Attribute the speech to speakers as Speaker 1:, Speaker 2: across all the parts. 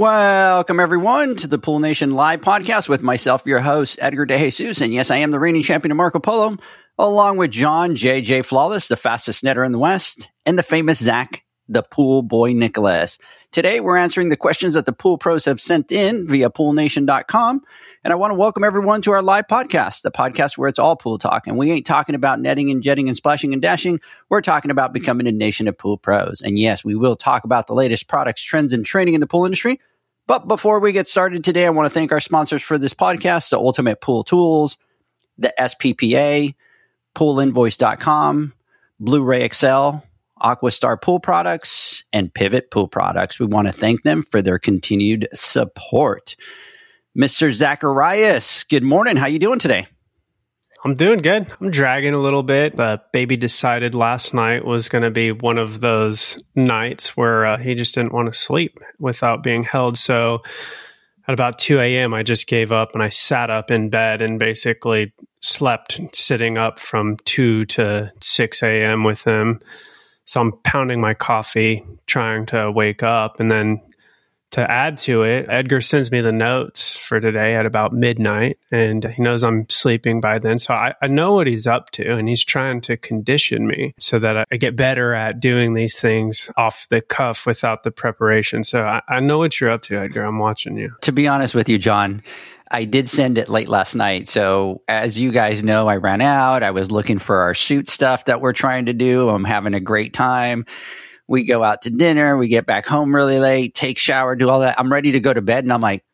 Speaker 1: Welcome, everyone, to the Pool Nation Live podcast with myself, your host, Edgar De Jesus. And yes, I am the reigning champion of Marco Polo, along with John JJ Flawless, the fastest netter in the West, and the famous Zach, the pool boy Nicholas. Today, we're answering the questions that the pool pros have sent in via poolnation.com. And I want to welcome everyone to our live podcast, the podcast where it's all pool talk. And we ain't talking about netting and jetting and splashing and dashing. We're talking about becoming a nation of pool pros. And yes, we will talk about the latest products, trends, and training in the pool industry. But before we get started today, I want to thank our sponsors for this podcast, the Ultimate Pool Tools, the SPPA, poolinvoice.com, Blu-ray Excel, Aquastar Pool Products, and Pivot Pool Products. We want to thank them for their continued support. Mr. Zacharias, good morning. How are you doing today?
Speaker 2: I'm doing good. I'm dragging a little bit. The baby decided last night was going to be one of those nights where uh, he just didn't want to sleep without being held. So at about 2 a.m., I just gave up and I sat up in bed and basically slept sitting up from 2 to 6 a.m. with him. So I'm pounding my coffee, trying to wake up. And then to add to it, Edgar sends me the notes for today at about midnight, and he knows I'm sleeping by then. So I, I, know what he's up to, and he's trying to condition me so that I get better at doing these things off the cuff without the preparation. So I, I know what you're up to, Edgar. I'm watching you.
Speaker 1: To be honest with you, John, I did send it late last night. So as you guys know, I ran out. I was looking for our suit stuff that we're trying to do. I'm having a great time we go out to dinner, we get back home really late, take shower, do all that. I'm ready to go to bed and I'm like,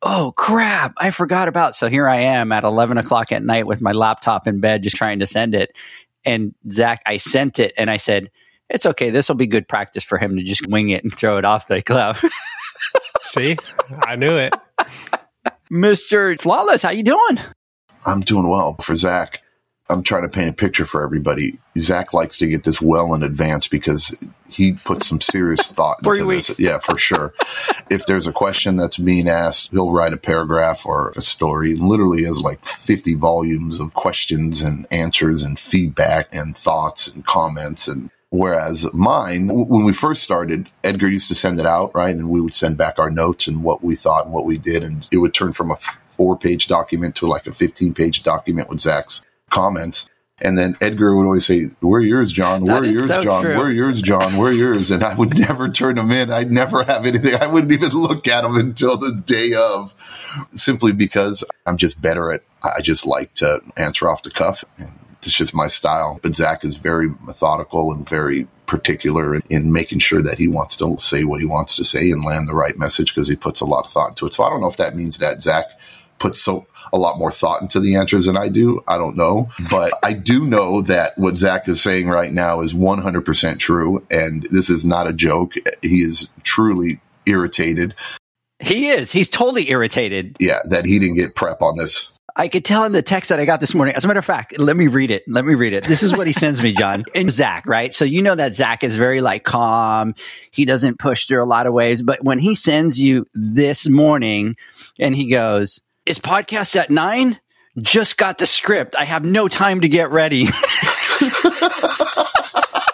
Speaker 1: oh crap, I forgot about. So here I am at 11 o'clock at night with my laptop in bed, just trying to send it. And Zach, I sent it and I said, it's okay. This will be good practice for him to just wing it and throw it off the club.
Speaker 2: See, I knew it.
Speaker 1: Mr. Flawless, how you doing?
Speaker 3: I'm doing well for Zach. I'm trying to paint a picture for everybody. Zach likes to get this well in advance because he puts some serious thought
Speaker 1: into Three weeks.
Speaker 3: this. Yeah, for sure. if there's a question that's being asked, he'll write a paragraph or a story. Literally has like 50 volumes of questions and answers and feedback and thoughts and comments and Whereas mine, when we first started, Edgar used to send it out, right? And we would send back our notes and what we thought and what we did. And it would turn from a four page document to like a 15 page document with Zach's comments. And then Edgar would always say, Where are yours, John? Where are yours, so John? True. Where are yours, John? Where are yours? And I would never turn them in. I'd never have anything. I wouldn't even look at them until the day of, simply because I'm just better at, I just like to answer off the cuff. And it's just my style. But Zach is very methodical and very particular in making sure that he wants to say what he wants to say and land the right message because he puts a lot of thought into it. So I don't know if that means that Zach puts so a lot more thought into the answers than I do. I don't know, but I do know that what Zach is saying right now is 100% true. And this is not a joke. He is truly irritated.
Speaker 1: He is. He's totally irritated.
Speaker 3: Yeah, that he didn't get prep on this.
Speaker 1: I could tell in the text that I got this morning. As a matter of fact, let me read it. Let me read it. This is what he sends me, John. And Zach, right? So you know that Zach is very like calm. He doesn't push through a lot of waves. But when he sends you this morning and he goes, is podcast at nine? Just got the script. I have no time to get ready.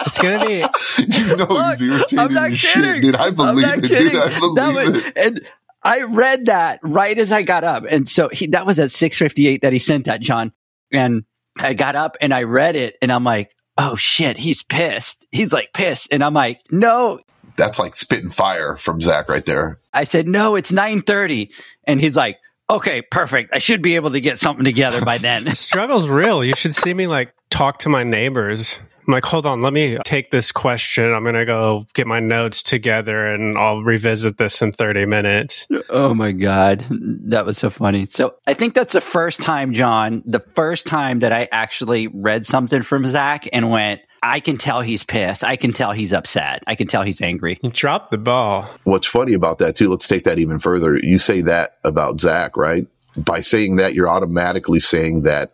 Speaker 2: it's gonna be.
Speaker 3: You know Look, he's irritated I'm not kidding. shit, dude. I believe it, kidding. dude. I believe was, it.
Speaker 1: And I read that right as I got up, and so he that was at six fifty eight that he sent that John, and I got up and I read it, and I'm like, oh shit, he's pissed. He's like pissed, and I'm like, no,
Speaker 3: that's like spitting fire from Zach right there.
Speaker 1: I said, no, it's nine thirty, and he's like Okay, perfect. I should be able to get something together by then.
Speaker 2: Struggle's real. You should see me like talk to my neighbors. I'm like, hold on, let me take this question. I'm going to go get my notes together and I'll revisit this in 30 minutes.
Speaker 1: oh my God. That was so funny. So I think that's the first time, John, the first time that I actually read something from Zach and went, I can tell he's pissed. I can tell he's upset. I can tell he's angry.
Speaker 2: He dropped the ball.
Speaker 3: What's funny about that too, let's take that even further. You say that about Zach, right? By saying that, you're automatically saying that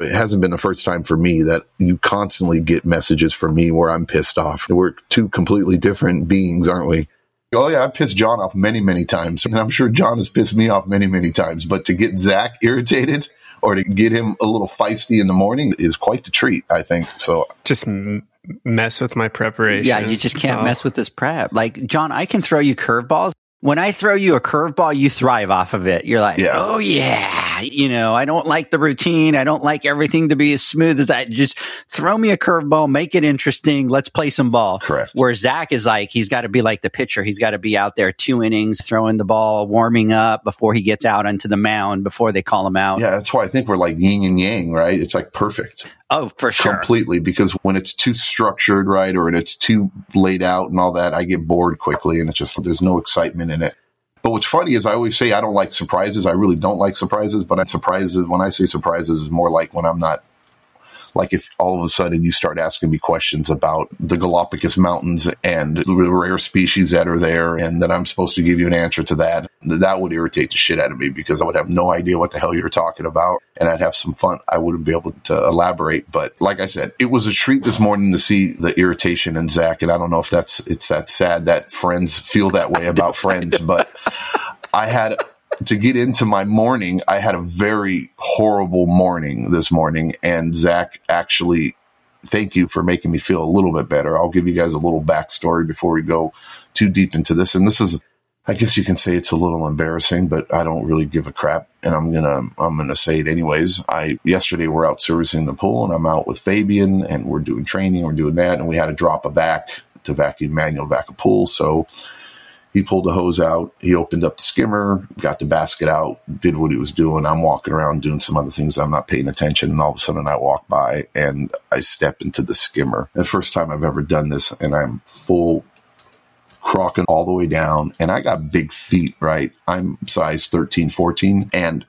Speaker 3: it hasn't been the first time for me that you constantly get messages from me where I'm pissed off. We're two completely different beings, aren't we? Oh yeah, I've pissed John off many, many times. And I'm sure John has pissed me off many, many times. But to get Zach irritated or to get him a little feisty in the morning is quite the treat, I think. So
Speaker 2: just m- mess with my preparation.
Speaker 1: Yeah, you just can't so. mess with this prep. Like, John, I can throw you curveballs. When I throw you a curveball, you thrive off of it. You're like, yeah. oh yeah, you know, I don't like the routine. I don't like everything to be as smooth as that. Just throw me a curveball, make it interesting. Let's play some ball.
Speaker 3: Correct.
Speaker 1: Where Zach is like, he's got to be like the pitcher. He's got to be out there two innings, throwing the ball, warming up before he gets out onto the mound before they call him out.
Speaker 3: Yeah, that's why I think we're like yin and yang, right? It's like perfect.
Speaker 1: Oh, for sure.
Speaker 3: Completely. Because when it's too structured, right, or when it's too laid out and all that, I get bored quickly and it's just, there's no excitement in it. But what's funny is I always say I don't like surprises. I really don't like surprises, but I surprises, when I say surprises, is more like when I'm not like if all of a sudden you start asking me questions about the Galapagos Mountains and the rare species that are there, and that I'm supposed to give you an answer to that, that would irritate the shit out of me because I would have no idea what the hell you're talking about, and I'd have some fun. I wouldn't be able to elaborate, but like I said, it was a treat this morning to see the irritation in Zach, and I don't know if that's it's that sad that friends feel that way about friends, but I had to get into my morning, I had a very horrible morning this morning, and Zach actually, thank you for making me feel a little bit better. I'll give you guys a little backstory before we go too deep into this. And this is, I guess you can say it's a little embarrassing, but I don't really give a crap, and I'm gonna I'm gonna say it anyways. I yesterday we're out servicing the pool, and I'm out with Fabian, and we're doing training, we're doing that, and we had to drop a vac to vacuum manual vac a pool, so he pulled the hose out. He opened up the skimmer, got the basket out, did what he was doing. I'm walking around doing some other things. I'm not paying attention. And all of a sudden I walk by and I step into the skimmer. The first time I've ever done this and I'm full crocking all the way down and I got big feet, right? I'm size 13, 14 and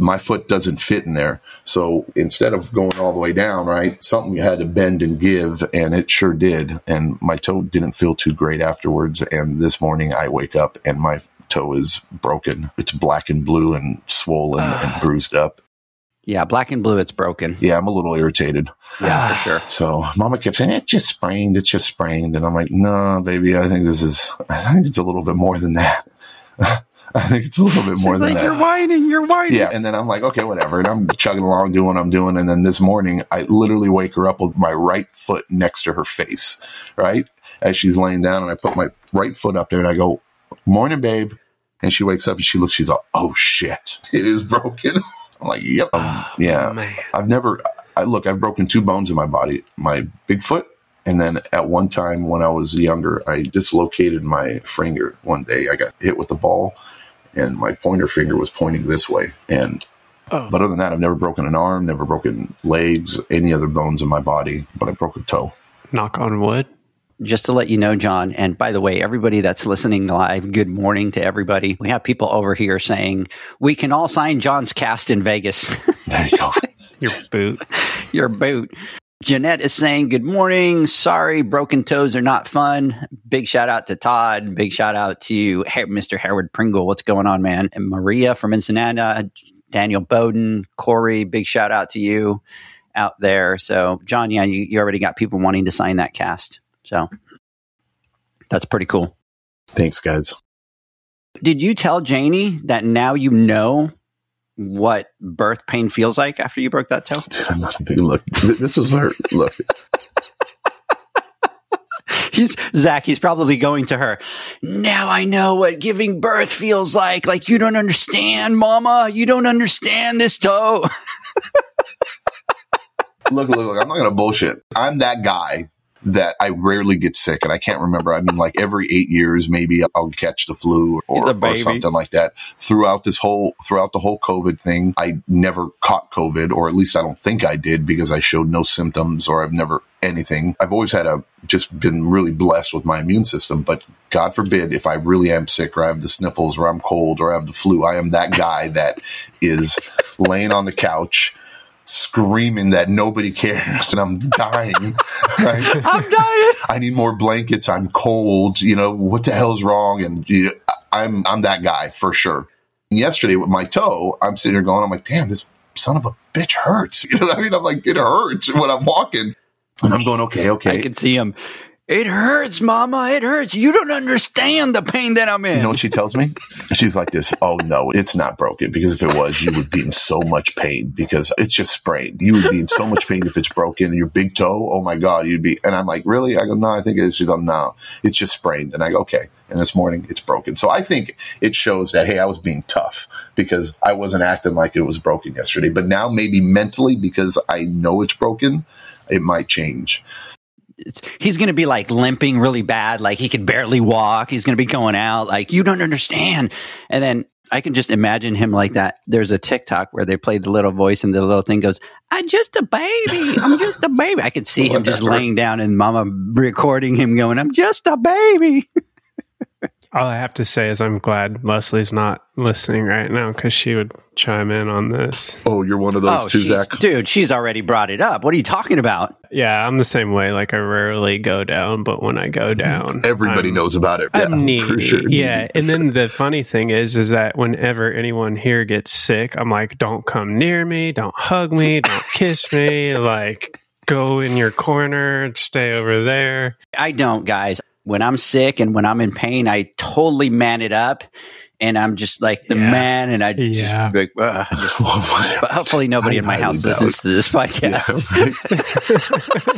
Speaker 3: my foot doesn't fit in there. So instead of going all the way down, right, something had to bend and give, and it sure did. And my toe didn't feel too great afterwards. And this morning I wake up and my toe is broken. It's black and blue and swollen and ah. bruised up.
Speaker 1: Yeah, black and blue, it's broken.
Speaker 3: Yeah, I'm a little irritated.
Speaker 1: Yeah, for sure.
Speaker 3: So mama kept saying, it's just sprained. It's just sprained. And I'm like, no, baby, I think this is, I think it's a little bit more than that. I think it's a little bit more She's than
Speaker 1: like,
Speaker 3: that.
Speaker 1: You're whining, you're whining.
Speaker 3: Yeah. And then I'm like, okay, whatever. And I'm chugging along, doing what I'm doing. And then this morning, I literally wake her up with my right foot next to her face, right? As she's laying down. And I put my right foot up there and I go, morning, babe. And she wakes up and she looks, she's like, oh shit, it is broken. I'm like, yep. Um, yeah. Man. I've never, I look, I've broken two bones in my body, my big foot and then at one time when I was younger, I dislocated my finger one day. I got hit with the ball and my pointer finger was pointing this way. And oh. but other than that, I've never broken an arm, never broken legs, any other bones in my body, but I broke a toe.
Speaker 2: Knock on wood.
Speaker 1: Just to let you know, John, and by the way, everybody that's listening live, good morning to everybody. We have people over here saying we can all sign John's cast in Vegas.
Speaker 3: There you go.
Speaker 2: Your boot.
Speaker 1: Your boot. Jeanette is saying, Good morning. Sorry, broken toes are not fun. Big shout out to Todd. Big shout out to Mr. Howard Pringle. What's going on, man? And Maria from Ensenada, Daniel Bowden, Corey, big shout out to you out there. So, John, yeah, you, you already got people wanting to sign that cast. So, that's pretty cool.
Speaker 3: Thanks, guys.
Speaker 1: Did you tell Janie that now you know what birth pain feels like after you broke that toe?
Speaker 3: I'm not a big look. This is hurt. Look.
Speaker 1: he's Zach. He's probably going to her. Now I know what giving birth feels like. Like you don't understand, Mama. You don't understand this toe.
Speaker 3: look, look, look. I'm not gonna bullshit. I'm that guy that I rarely get sick. And I can't remember. I mean, like every eight years, maybe I'll catch the flu or, or something like that. Throughout this whole, throughout the whole COVID thing, I never caught COVID, or at least I don't think I did because I showed no symptoms or I've never anything. I've always had a, just been really blessed with my immune system, but God forbid if I really am sick or I have the sniffles or I'm cold or I have the flu, I am that guy that is laying on the couch screaming that nobody cares and I'm dying. Right?
Speaker 1: I'm dying.
Speaker 3: I need more blankets. I'm cold. You know, what the hell's wrong? And you know, I'm, I'm that guy for sure. And yesterday with my toe, I'm sitting here going, I'm like, damn, this son of a bitch hurts. You know what I mean? I'm like, it hurts when I'm walking. And I'm going, okay, okay.
Speaker 1: I can see him. It hurts, mama. It hurts. You don't understand the pain that I'm in.
Speaker 3: You know what she tells me? She's like this. Oh no, it's not broken because if it was, you would be in so much pain because it's just sprained. You would be in so much pain if it's broken. Your big toe. Oh my God, you'd be. And I'm like, really? I go, no, I think it is. She goes, no, it's just sprained. And I go, okay. And this morning it's broken. So I think it shows that, hey, I was being tough because I wasn't acting like it was broken yesterday. But now maybe mentally because I know it's broken, it might change
Speaker 1: he's going to be like limping really bad. Like he could barely walk. He's going to be going out like, you don't understand. And then I can just imagine him like that. There's a TikTok where they play the little voice and the little thing goes, I'm just a baby. I'm just a baby. I could see him just laying down and mama recording him going, I'm just a baby.
Speaker 2: All I have to say is I'm glad Leslie's not listening right now because she would chime in on this.
Speaker 3: Oh, you're one of those oh, too, Zach?
Speaker 1: Dude, she's already brought it up. What are you talking about?
Speaker 2: Yeah, I'm the same way. Like, I rarely go down, but when I go mm-hmm. down,
Speaker 3: everybody
Speaker 2: I'm,
Speaker 3: knows about it.
Speaker 2: I'm yeah, needy. Sure, yeah. and sure. then the funny thing is, is that whenever anyone here gets sick, I'm like, don't come near me, don't hug me, don't kiss me. Like, go in your corner, stay over there.
Speaker 1: I don't, guys when I'm sick and when I'm in pain, I totally man it up and I'm just like the yeah. man, and I just, yeah. like, uh, just but hopefully nobody I in my house listens to this podcast. Yeah,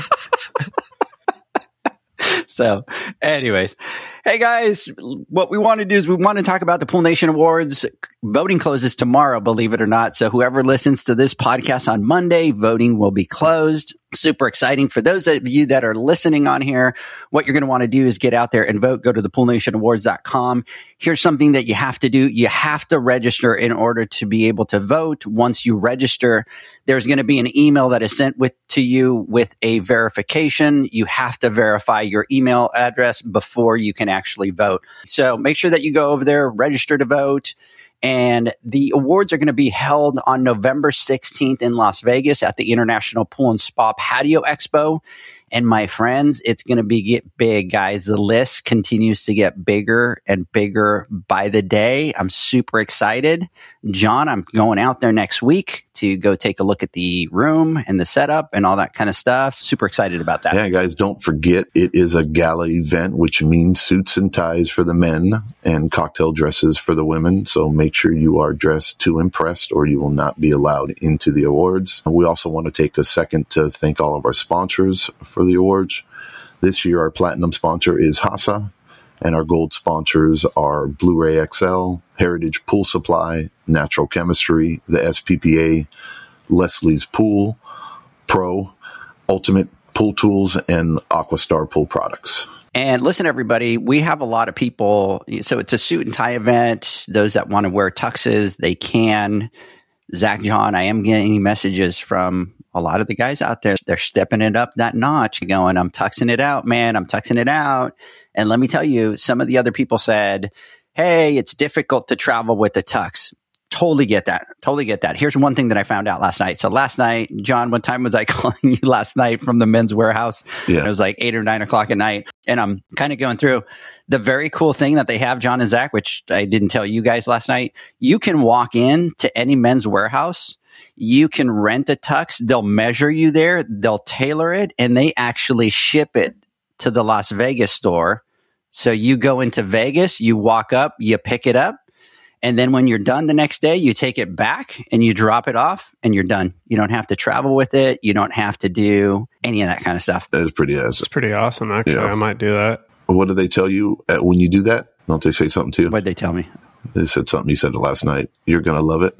Speaker 1: right. so, anyways, hey guys, what we want to do is we want to talk about the Pool Nation Awards. Voting closes tomorrow, believe it or not. So, whoever listens to this podcast on Monday, voting will be closed super exciting for those of you that are listening on here. What you're going to want to do is get out there and vote. Go to the poolnationawards.com. Here's something that you have to do. You have to register in order to be able to vote. Once you register, there's going to be an email that is sent with to you with a verification. You have to verify your email address before you can actually vote. So make sure that you go over there, register to vote. And the awards are going to be held on November 16th in Las Vegas at the International Pool and Spa Patio Expo. And my friends, it's going to be get big, guys. The list continues to get bigger and bigger by the day. I'm super excited. John, I'm going out there next week to go take a look at the room and the setup and all that kind of stuff. Super excited about that.
Speaker 3: Yeah, guys, don't forget it is a gala event, which means suits and ties for the men and cocktail dresses for the women. So make sure you are dressed to impress or you will not be allowed into the awards. We also want to take a second to thank all of our sponsors for the awards. This year, our platinum sponsor is Hasa and our gold sponsors are Blu-ray XL, Heritage Pool Supply, Natural Chemistry, the SPPA, Leslie's Pool, Pro, Ultimate Pool Tools, and Aquastar Pool Products.
Speaker 1: And listen, everybody, we have a lot of people. So it's a suit and tie event. Those that want to wear tuxes, they can. Zach John, I am getting messages from a lot of the guys out there. They're stepping it up that notch, going, I'm tuxing it out, man. I'm tuxing it out. And let me tell you, some of the other people said, Hey, it's difficult to travel with the tux. Totally get that. Totally get that. Here's one thing that I found out last night. So last night, John, what time was I calling you last night from the Men's Wearhouse? Yeah. It was like eight or nine o'clock at night. And I'm kind of going through the very cool thing that they have, John and Zach, which I didn't tell you guys last night. You can walk in to any Men's Wearhouse. You can rent a tux. They'll measure you there. They'll tailor it and they actually ship it to the Las Vegas store. So you go into Vegas, you walk up, you pick it up, and then when you're done the next day, you take it back and you drop it off and you're done. You don't have to travel with it. You don't have to do any of that kind of stuff.
Speaker 3: That is pretty awesome.
Speaker 2: It's pretty awesome, actually. Yeah. I might do that.
Speaker 3: What do they tell you uh, when you do that? Don't they say something to you?
Speaker 1: What'd they tell me?
Speaker 3: They said something you said last night. You're going to love it.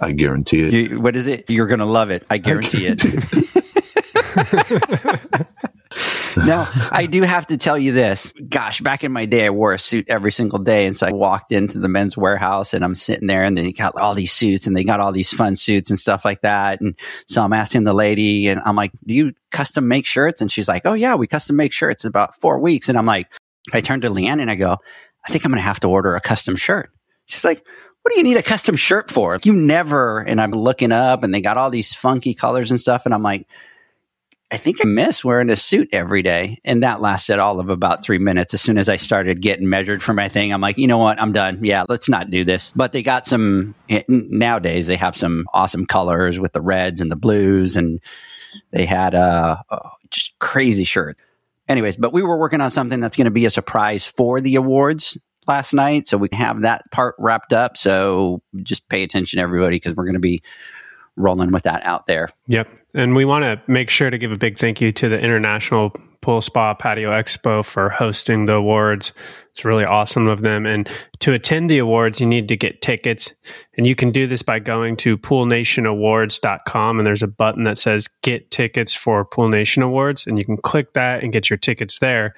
Speaker 3: I guarantee it.
Speaker 1: You, what is it? You're going to love it. I guarantee, I guarantee it. it. now, I do have to tell you this. Gosh, back in my day, I wore a suit every single day. And so I walked into the Men's Wearhouse and I'm sitting there and they got all these suits and they got all these fun suits and stuff like that. And so I'm asking the lady and I'm like, do you custom make shirts? And she's like, oh yeah, we custom make shirts about four weeks. And I'm like, I turn to Leanne and I go, I think I'm going to have to order a custom shirt. She's like, what do you need a custom shirt for? You never, and I'm looking up and they got all these funky colors and stuff. And I'm like, I think I miss wearing a suit every day. And that lasted all of about three minutes. As soon as I started getting measured for my thing, I'm like, you know what? I'm done. Yeah, let's not do this. But they got some, eh, nowadays, they have some awesome colors with the reds and the blues. And they had a, uh just crazy shirt. Anyways, but we were working on something that's going to be a surprise for the awards last night. So we have that part wrapped up. So just pay attention, everybody, because we're going to be rolling with that out there.
Speaker 2: Yep. And we want to make sure to give a big thank you to the International Pool Spa Patio Expo for hosting the awards. It's really awesome of them. And to attend the awards, you need to get tickets. And you can do this by going to poolnationawards.com. And there's a button that says Get Tickets for Pool Nation Awards. And you can click that and get your tickets there.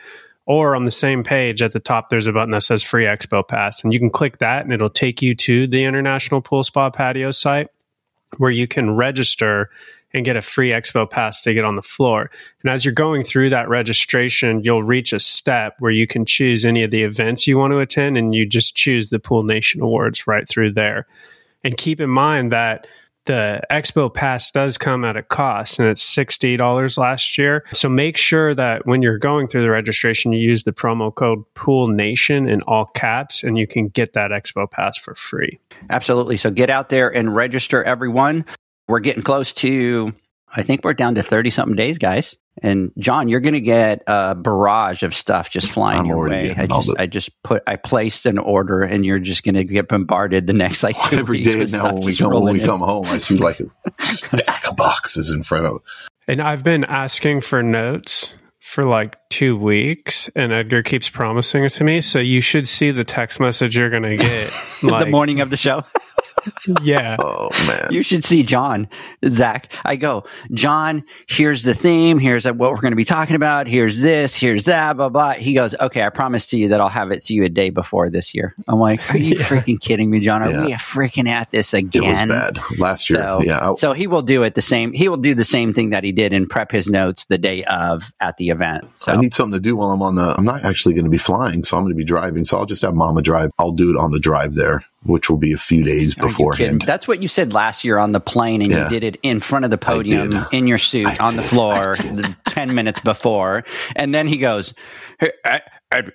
Speaker 2: Or on the same page at the top, there's a button that says Free Expo Pass. And you can click that and it'll take you to the International Pool Spa Patio site where you can register and get a free expo pass to get on the floor. And as you're going through that registration, you'll reach a step where you can choose any of the events you want to attend and you just choose the Pool Nation Awards right through there. And keep in mind that the expo pass does come at a cost and it's $60 last year. So make sure that when you're going through the registration, you use the promo code Pool Nation in all caps and you can get that expo pass for free.
Speaker 1: Absolutely. So get out there and register everyone. We're getting close to, I think we're down to 30 something days, guys. And John, you're going to get a barrage of stuff just flying
Speaker 3: I'm
Speaker 1: your way. I just, I just put, I placed an order, and you're just going to get bombarded the next like two
Speaker 3: every day now. When we come when we come home, I see like a stack of boxes in front of.
Speaker 2: And I've been asking for notes for like two weeks, and Edgar keeps promising it to me. So you should see the text message you're going to get
Speaker 1: like, the morning of the show.
Speaker 2: Yeah.
Speaker 3: Oh man.
Speaker 1: You should see John, Zach. I go, John, here's the theme. Here's what we're going to be talking about. Here's this, here's that, blah, blah. He goes, okay, I promise to you that I'll have it to you a day before this year. I'm like, are you yeah. freaking kidding me, John? Are yeah. we freaking at this again? It
Speaker 3: was bad last year.
Speaker 1: So,
Speaker 3: yeah.
Speaker 1: So he will do it the same. He will do the same thing that he did and prep his notes the day of at the event. So
Speaker 3: I need something to do while I'm on the, I'm not actually going to be flying. So I'm going to be driving. So I'll just have mama drive. I'll do it on the drive there, which will be a few days beforehand.
Speaker 1: That's what you said last year on the plane, and yeah. you did it in front of the podium in your suit I on did. the floor ten minutes before, and then he goes, hey, Ed,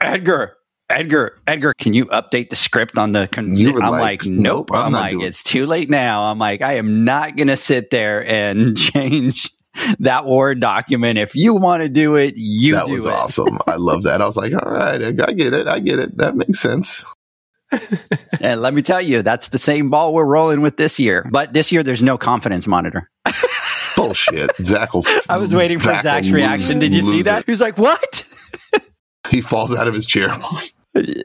Speaker 1: Edgar. Edgar, Edgar, can you update the script on the? Con- I'm like, like nope. I'm, I'm like, it's too late now. I'm like, I am not going to sit there and change that Word document. If you want to do it, you
Speaker 3: that was awesome. I love that. I was like, all right, I get it. I get it. That makes sense.
Speaker 1: and let me tell you, that's the same ball we're rolling with this year. But this year, there's no confidence monitor.
Speaker 3: Bullshit. Zach will.
Speaker 1: I was waiting for Zach Zach's reaction. Did you see that? It. He's like, "What?"
Speaker 3: he falls out of his chair.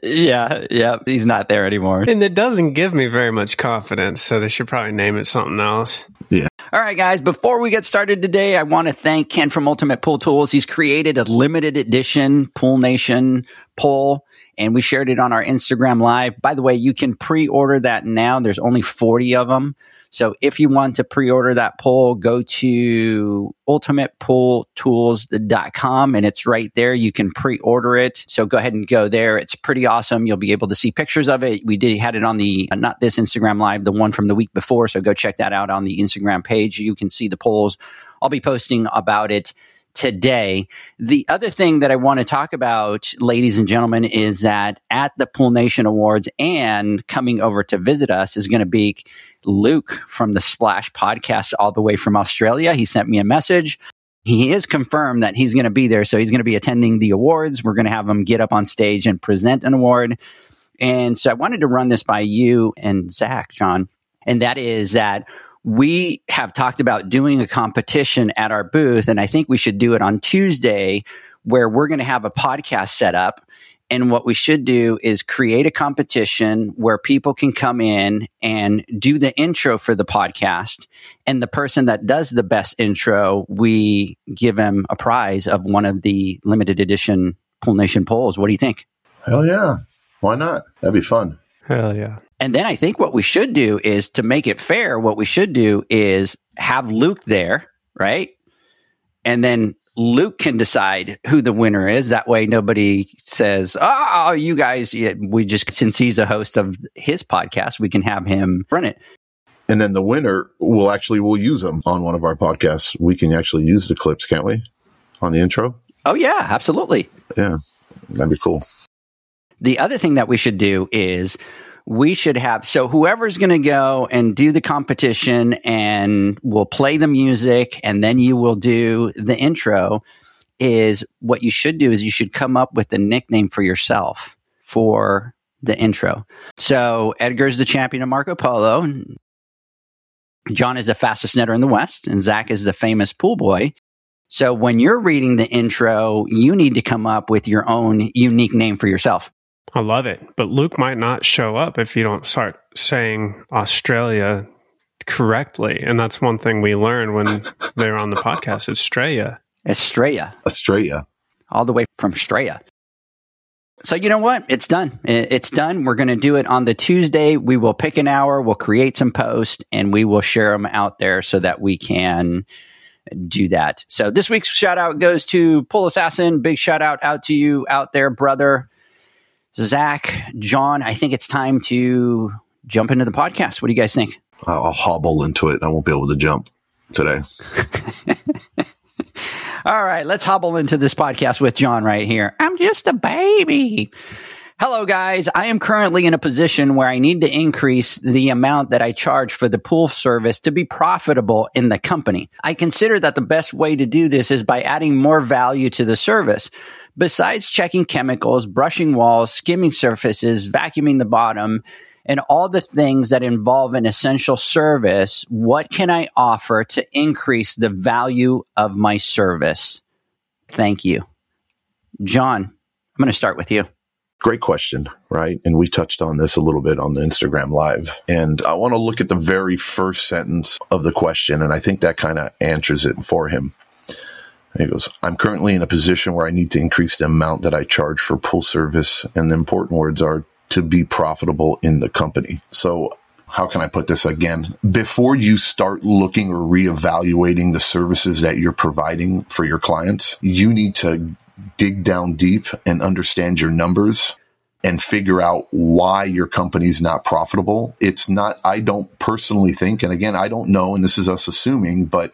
Speaker 1: yeah, yeah, he's not there anymore.
Speaker 2: And it doesn't give me very much confidence, so they should probably name it something else.
Speaker 3: Yeah.
Speaker 1: All right, guys, before we get started today, I want to thank Ken from Ultimate Pool Tools. He's created a limited edition Pool Nation pull and we shared it on our Instagram live. By the way, you can pre-order that now. There's only 40 of them. So if you want to pre-order that pole, go to ultimatepooltools.com and it's right there. You can pre-order it. So go ahead and go there. It's pretty awesome. You'll be able to see pictures of it. We did had it on the uh, not this Instagram live, the one from the week before. So go check that out on the Instagram page. You can see the poles. I'll be posting about it today. The other thing that I want to talk about, ladies and gentlemen, is that at the Pool Nation Awards and coming over to visit us is going to be Luke from the Splash podcast, all the way from Australia. He sent me a message. He is confirmed that he's going to be there. So he's going to be attending the awards. We're going to have him get up on stage and present an award. And so I wanted to run this by you and Zach, John. And that is that we have talked about doing a competition at our booth, and I think we should do it on Tuesday where we're going to have a podcast set up And what we should do is create a competition where people can come in and do the intro for the podcast. And the person that does the best intro, we give them a prize of one of the limited edition Pool Nation poles. What do you think?
Speaker 3: Hell yeah. Why not? That'd be fun.
Speaker 2: Hell yeah.
Speaker 1: And then I think what we should do is to make it fair, what we should do is have Luke there, right? And then Luke can decide who the winner is. That way, nobody says, "Oh, you guys." We just since he's a host of his podcast, we can have him run it.
Speaker 3: And then the winner will actually we'll use them on one of our podcasts. We can actually use the clips, can't we? On the intro.
Speaker 1: Oh yeah, absolutely.
Speaker 3: Yeah, that'd be cool.
Speaker 1: The other thing that we should do is we should have so whoever's going to go and do the competition and we'll play the music and then you will do the intro is what you should do is you should come up with a nickname for yourself for the intro. So Edgar's the champion of Marco Polo. John is the fastest netter in the West and Zach is the famous pool boy. So when you're reading the intro, you need to come up with your own unique name for yourself.
Speaker 2: I love it. But Luke might not show up if you don't start saying Australia correctly. And that's one thing we learned when they were on the podcast. Australia.
Speaker 1: Australia.
Speaker 3: Australia.
Speaker 1: All the way from Straya. So you know what? It's done. It's done. We're going to do it on the Tuesday. We will pick an hour. We'll create some posts and we will share them out there so that we can do that. So this week's shout out goes to Pool Assassin. Big shout out out to you out there, brother. Zach, John, I think it's time to jump into the podcast. What do you guys think?
Speaker 3: I'll hobble into it. I won't be able to jump today.
Speaker 1: All right, let's hobble into this podcast with John right here. I'm just a baby. Hello, guys. I am currently in a position where I need to increase the amount that I charge for the pool service to be profitable in the company. I consider that the best way to do this is by adding more value to the service. Besides checking chemicals, brushing walls, skimming surfaces, vacuuming the bottom, and all the things that involve an essential service, what can I offer to increase the value of my service? Thank you. John, I'm going to start with you.
Speaker 3: Great question, right? And we touched on this a little bit on the Instagram live. And I want to look at the very first sentence of the question. And I think that kind of answers it for him. He goes, I'm currently in a position where I need to increase the amount that I charge for pool service. And the important words are to be profitable in the company. So how can I put this again? Before you start looking or reevaluating the services that you're providing for your clients, you need to dig down deep and understand your numbers and figure out why your company's not profitable. It's not, I don't personally think, and again, I don't know, and this is us assuming, but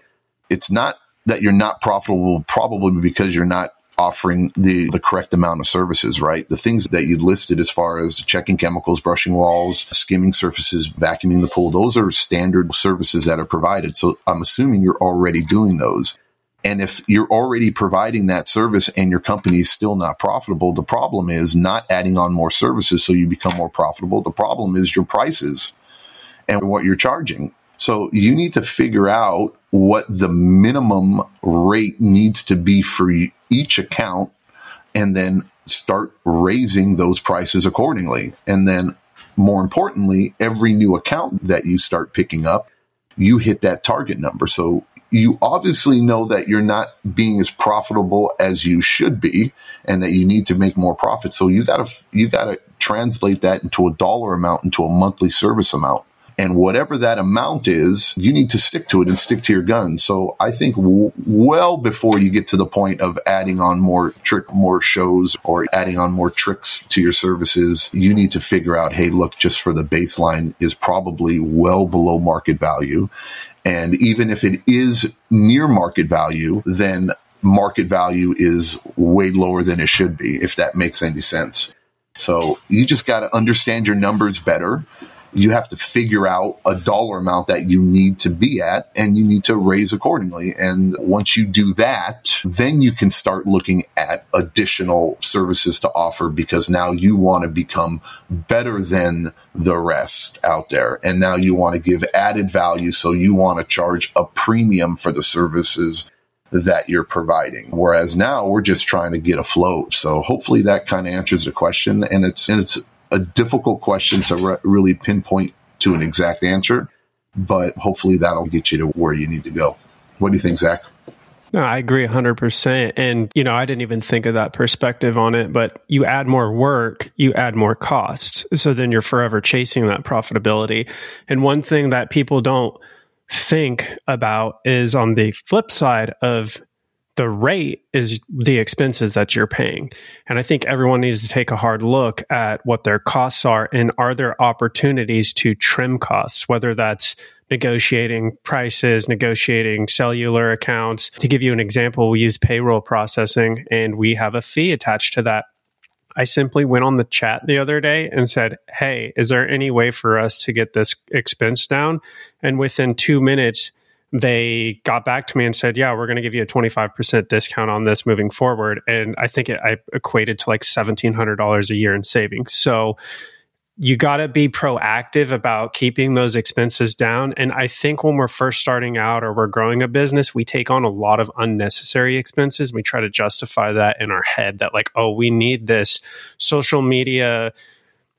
Speaker 3: it's not that you're not profitable probably because you're not offering the, the correct amount of services, right? The things that you listed as far as checking chemicals, brushing walls, skimming surfaces, vacuuming the pool, those are standard services that are provided. So I'm assuming you're already doing those. And if you're already providing that service and your company is still not profitable, the problem is not adding on more services so you become more profitable. The problem is your prices and what you're charging. So you need to figure out what the minimum rate needs to be for each account and then start raising those prices accordingly. And then more importantly, every new account that you start picking up, you hit that target number. So you obviously know that you're not being as profitable as you should be and that you need to make more profit. So you gotta, you gotta translate that into a dollar amount, into a monthly service amount. And whatever that amount is, you need to stick to it and stick to your guns. So I think w- well before you get to the point of adding on more trick, more shows or adding on more tricks to your services, you need to figure out, hey, look, just for the baseline is probably well below market value. And even if it is near market value, then market value is way lower than it should be, if that makes any sense. So you just got to understand your numbers better you have to figure out a dollar amount that you need to be at and you need to raise accordingly. And once you do that, then you can start looking at additional services to offer because now you want to become better than the rest out there. And now you want to give added value. So you want to charge a premium for the services that you're providing. Whereas now we're just trying to get afloat. So hopefully that kind of answers the question. And it's, and it's a difficult question to re- really pinpoint to an exact answer, but hopefully that'll get you to where you need to go. What do you think, Zach?
Speaker 2: No, I agree 100%. And, you know, I didn't even think of that perspective on it, but you add more work, you add more costs. So then you're forever chasing that profitability. And one thing that people don't think about is on the flip side of the rate is the expenses that you're paying. And I think everyone needs to take a hard look at what their costs are and are there opportunities to trim costs, whether that's negotiating prices, negotiating cellular accounts. To give you an example, we use payroll processing and we have a fee attached to that. I simply went on the chat the other day and said, Hey, is there any way for us to get this expense down? And within two minutes, they got back to me and said, Yeah, we're going to give you a 25% discount on this moving forward. And I think it I equated to like $1,700 a year in savings. So you got to be proactive about keeping those expenses down. And I think when we're first starting out or we're growing a business, we take on a lot of unnecessary expenses. We try to justify that in our head that, like, oh, we need this social media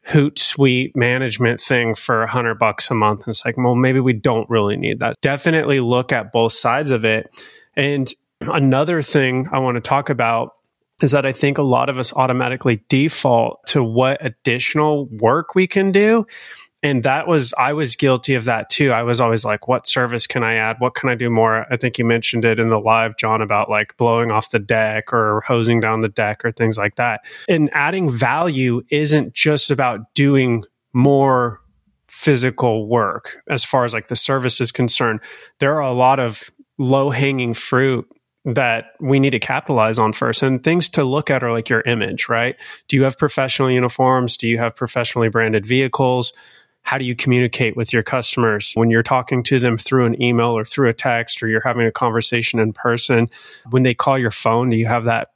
Speaker 2: Hootsuite management thing for a hundred bucks a month. And it's like, well, maybe we don't really need that. Definitely look at both sides of it. And another thing I want to talk about is that I think a lot of us automatically default to what additional work we can do. And that was, I was guilty of that too. I was always like, what service can I add? What can I do more? I think you mentioned it in the live, John, about like blowing off the deck or hosing down the deck or things like that. And adding value isn't just about doing more physical work as far as like the service is concerned. There are a lot of low hanging fruit that we need to capitalize on first. And things to look at are like your image, right? Do you have professional uniforms? Do you have professionally branded vehicles? How do you communicate with your customers when you're talking to them through an email or through a text or you're having a conversation in person? When they call your phone, do you have that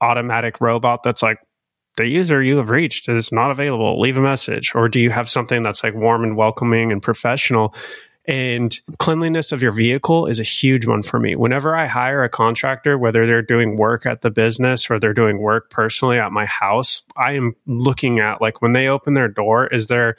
Speaker 2: automatic robot that's like, the user you have reached is not available. Leave a message. Or do you have something that's like warm and welcoming and professional? And cleanliness of your vehicle is a huge one for me. Whenever I hire a contractor, whether they're doing work at the business or they're doing work personally at my house, I am looking at like when they open their door, is there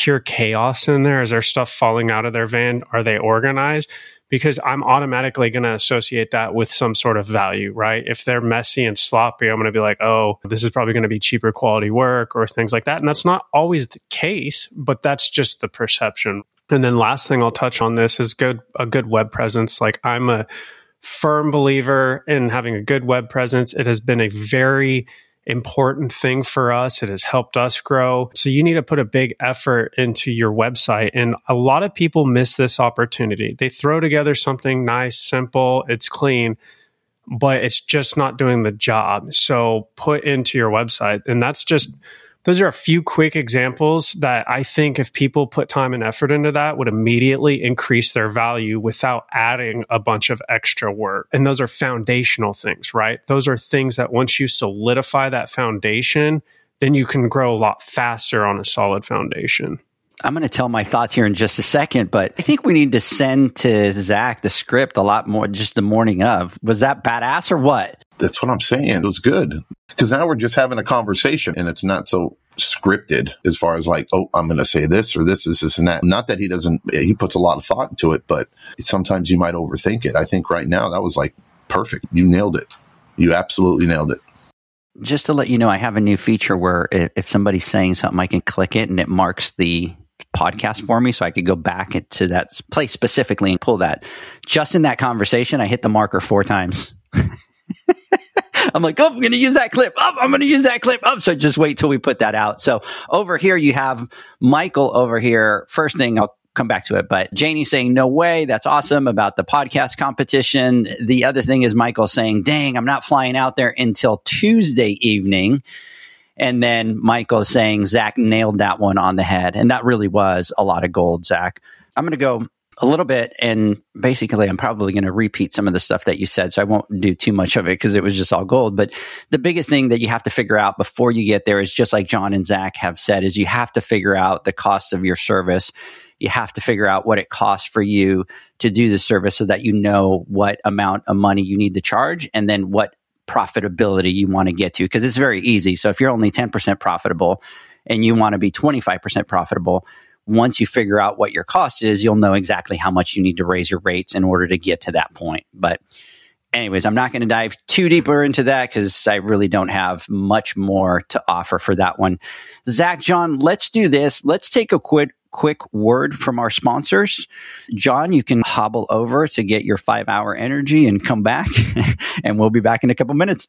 Speaker 2: pure chaos in there? Is there stuff falling out of their van? Are they organized? Because I'm automatically going to associate that with some sort of value, right? If they're messy and sloppy, I'm going to be like, oh, this is probably going to be cheaper quality work or things like that. And that's not always the case, but that's just the perception. And then last thing I'll touch on this is good a good web presence. Like I'm a firm believer in having a good web presence. It has been a very important thing for us. It has helped us grow. So you need to put a big effort into your website. And a lot of people miss this opportunity. They throw together something nice, simple, it's clean, but it's just not doing the job. So put into your website. And that's just those are a few quick examples that I think if people put time and effort into that would immediately increase their value without adding a bunch of extra work. And those are foundational things, right? Those are things that once you solidify that foundation, then you can grow a lot faster on a solid foundation.
Speaker 1: I'm going to tell my thoughts here in just a second, but I think we need to send to Zach the script a lot more just the morning of. Was that badass or what?
Speaker 3: That's what I'm saying. It was good because now we're just having a conversation and it's not so scripted as far as like, oh, I'm going to say this or this is this and that. Not that he doesn't, he puts a lot of thought into it, but sometimes you might overthink it. I think right now that was like perfect. You nailed it. You absolutely nailed it.
Speaker 1: Just to let you know, I have a new feature where if somebody's saying something, I can click it and it marks the podcast for me so I could go back to that place specifically and pull that. Just in that conversation, I hit the marker four times. I'm like, oh, I'm going to use that clip. Oh, I'm going to use that clip. Oh, so just wait till we put that out. So over here, you have Michael over here. First thing, I'll come back to it, but Janie saying, no way. That's awesome about the podcast competition. The other thing is Michael saying, dang, I'm not flying out there until Tuesday evening. And then Michael saying, Zach nailed that one on the head. And that really was a lot of gold, Zach. I'm going to go a little bit and basically I'm probably going to repeat some of the stuff that you said. So I won't do too much of it because it was just all gold. But the biggest thing that you have to figure out before you get there is just like John and Zach have said is you have to figure out the cost of your service you have to figure out what it costs for you to do the service so that you know what amount of money you need to charge and then what profitability you want to get to because it's very easy. So if you're only 10% profitable and you want to be 25% profitable, once you figure out what your cost is, you'll know exactly how much you need to raise your rates in order to get to that point. But anyways, I'm not going to dive too deeper into that because I really don't have much more to offer for that one. Zach, John, let's do this. Let's take a quick quick word from our sponsors. John, you can hobble over to get your five hour energy and come back, and we'll be back in a couple minutes.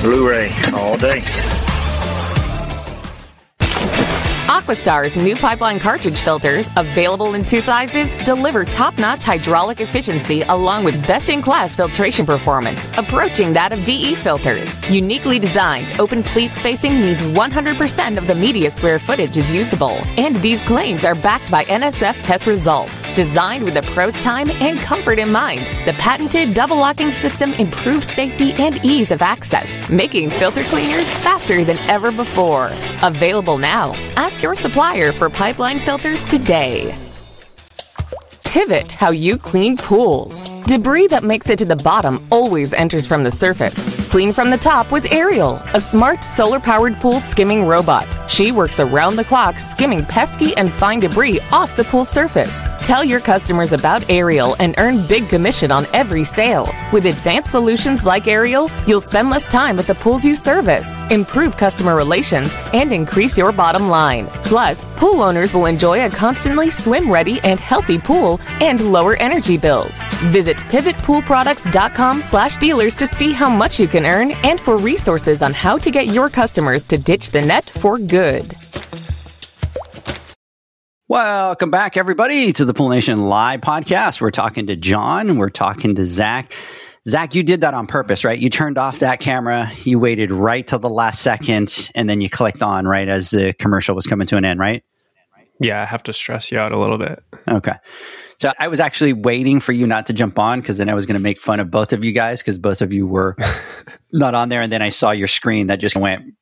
Speaker 4: Blu-ray all day.
Speaker 5: Aquastar's new pipeline cartridge filters, available in two sizes, deliver top-notch hydraulic efficiency along with best-in-class filtration performance, approaching that of DE filters. Uniquely designed, open pleat spacing means 100% of the media square footage is usable, and these claims are backed by NSF test results. Designed with the pro's time and comfort in mind, the patented double locking system improves safety and ease of access, making filter cleaners faster than ever before. Available now. Ask your supplier for pipeline filters today. Pivot how you clean pools. Debris that makes it to the bottom always enters from the surface. Clean from the top with Ariel, a smart solar powered pool skimming robot. She works around the clock skimming pesky and fine debris off the pool surface. Tell your customers about Ariel and earn big commission on every sale. With advanced solutions like Ariel, you'll spend less time at the pools you service, improve customer relations, and increase your bottom line. Plus, pool owners will enjoy a constantly swim ready and healthy pool and lower energy bills. Visit pivotpoolproducts.com slash dealers to see how much you can earn and for resources on how to get your customers to ditch the net for good.
Speaker 1: Welcome back, everybody, to the Pool Nation Live podcast. We're talking to John. We're talking to Zach. Zach, you did that on purpose, right? You turned off that camera. You waited right till the last second, and then you clicked on right as the commercial was coming to an end, right?
Speaker 2: Yeah, I have to stress you out a little bit.
Speaker 1: Okay. So I was actually waiting for you not to jump on because then I was going to make fun of both of you guys because both of you were not on there. And then I saw your screen that just went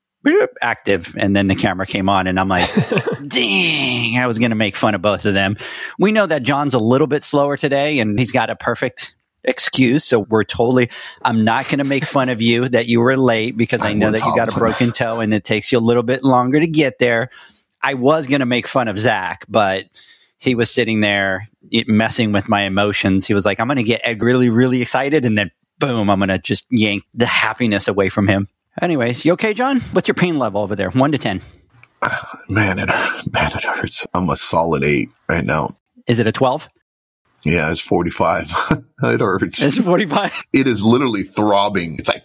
Speaker 1: active and then the camera came on and I'm like, dang, I was going to make fun of both of them. We know that John's a little bit slower today and he's got a perfect excuse. So we're totally, I'm not going to make fun of you that you were late because I,
Speaker 3: I
Speaker 1: know that you got a broken toe and it takes you a little bit longer to get there. I was going to make fun of Zach, but he was sitting there messing with my emotions. He was like, I'm going to get really, really excited and then boom, I'm going to just yank the happiness away from him. Anyways, you okay, John? What's your pain level over there? One to 10.
Speaker 3: Man, it, man, it hurts. I'm a solid eight right now.
Speaker 1: Is it a 12?
Speaker 3: Yeah, it's 45. it hurts.
Speaker 1: It's 45.
Speaker 3: It is literally throbbing. It's like,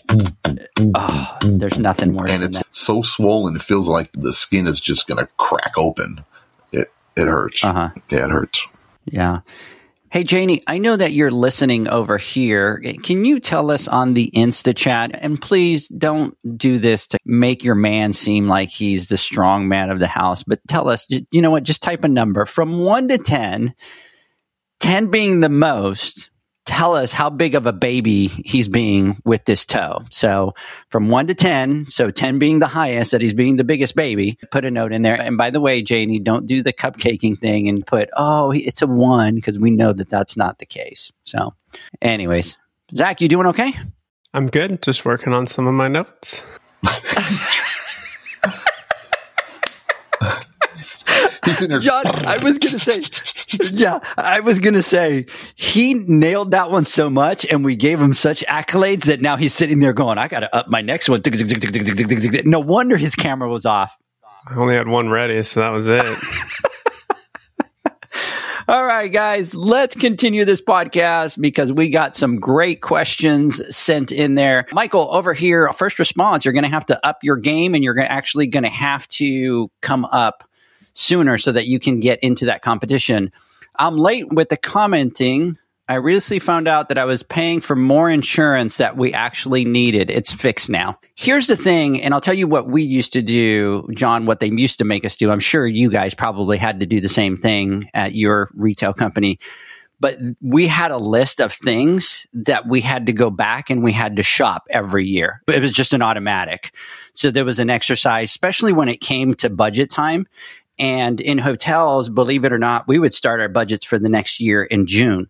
Speaker 1: oh, there's nothing worse.
Speaker 3: And it's
Speaker 1: that.
Speaker 3: so swollen. It feels like the skin is just going to crack open. It, it hurts.
Speaker 1: Uh-huh.
Speaker 3: Yeah, it hurts.
Speaker 1: Yeah. Hey, Janie, I know that you're listening over here. Can you tell us on the Insta chat? And please don't do this to make your man seem like he's the strong man of the house, but tell us, you know what? Just type a number from one to 10, 10 being the most tell us how big of a baby he's being with this toe. So from one to 10, so 10 being the highest, that he's being the biggest baby, put a note in there. And by the way, Janie, don't do the cupcaking thing and put, oh, it's a one, because we know that that's not the case. So, anyways, Zach, you doing okay?
Speaker 2: I'm good. Just working on some of my notes.
Speaker 3: He's in there.
Speaker 1: John, I was going to say, yeah, I was going to say he nailed that one so much and we gave him such accolades that now he's sitting there going, I got to up my next one. No wonder his camera was off.
Speaker 2: I only had one ready, so that was it.
Speaker 1: All right, guys, let's continue this podcast because we got some great questions sent in there. Michael, over here, first response, you're going to have to up your game and you're actually going to have to come up sooner so that you can get into that competition. I'm late with the commenting. I recently found out that I was paying for more insurance that we actually needed. It's fixed now. Here's the thing, and I'll tell you what we used to do, John, what they used to make us do. I'm sure you guys probably had to do the same thing at your retail company. But we had a list of things that we had to go back and we had to shop every year. It was just an automatic. So there was an exercise, especially when it came to budget time. And in hotels, believe it or not, we would start our budgets for the next year in June,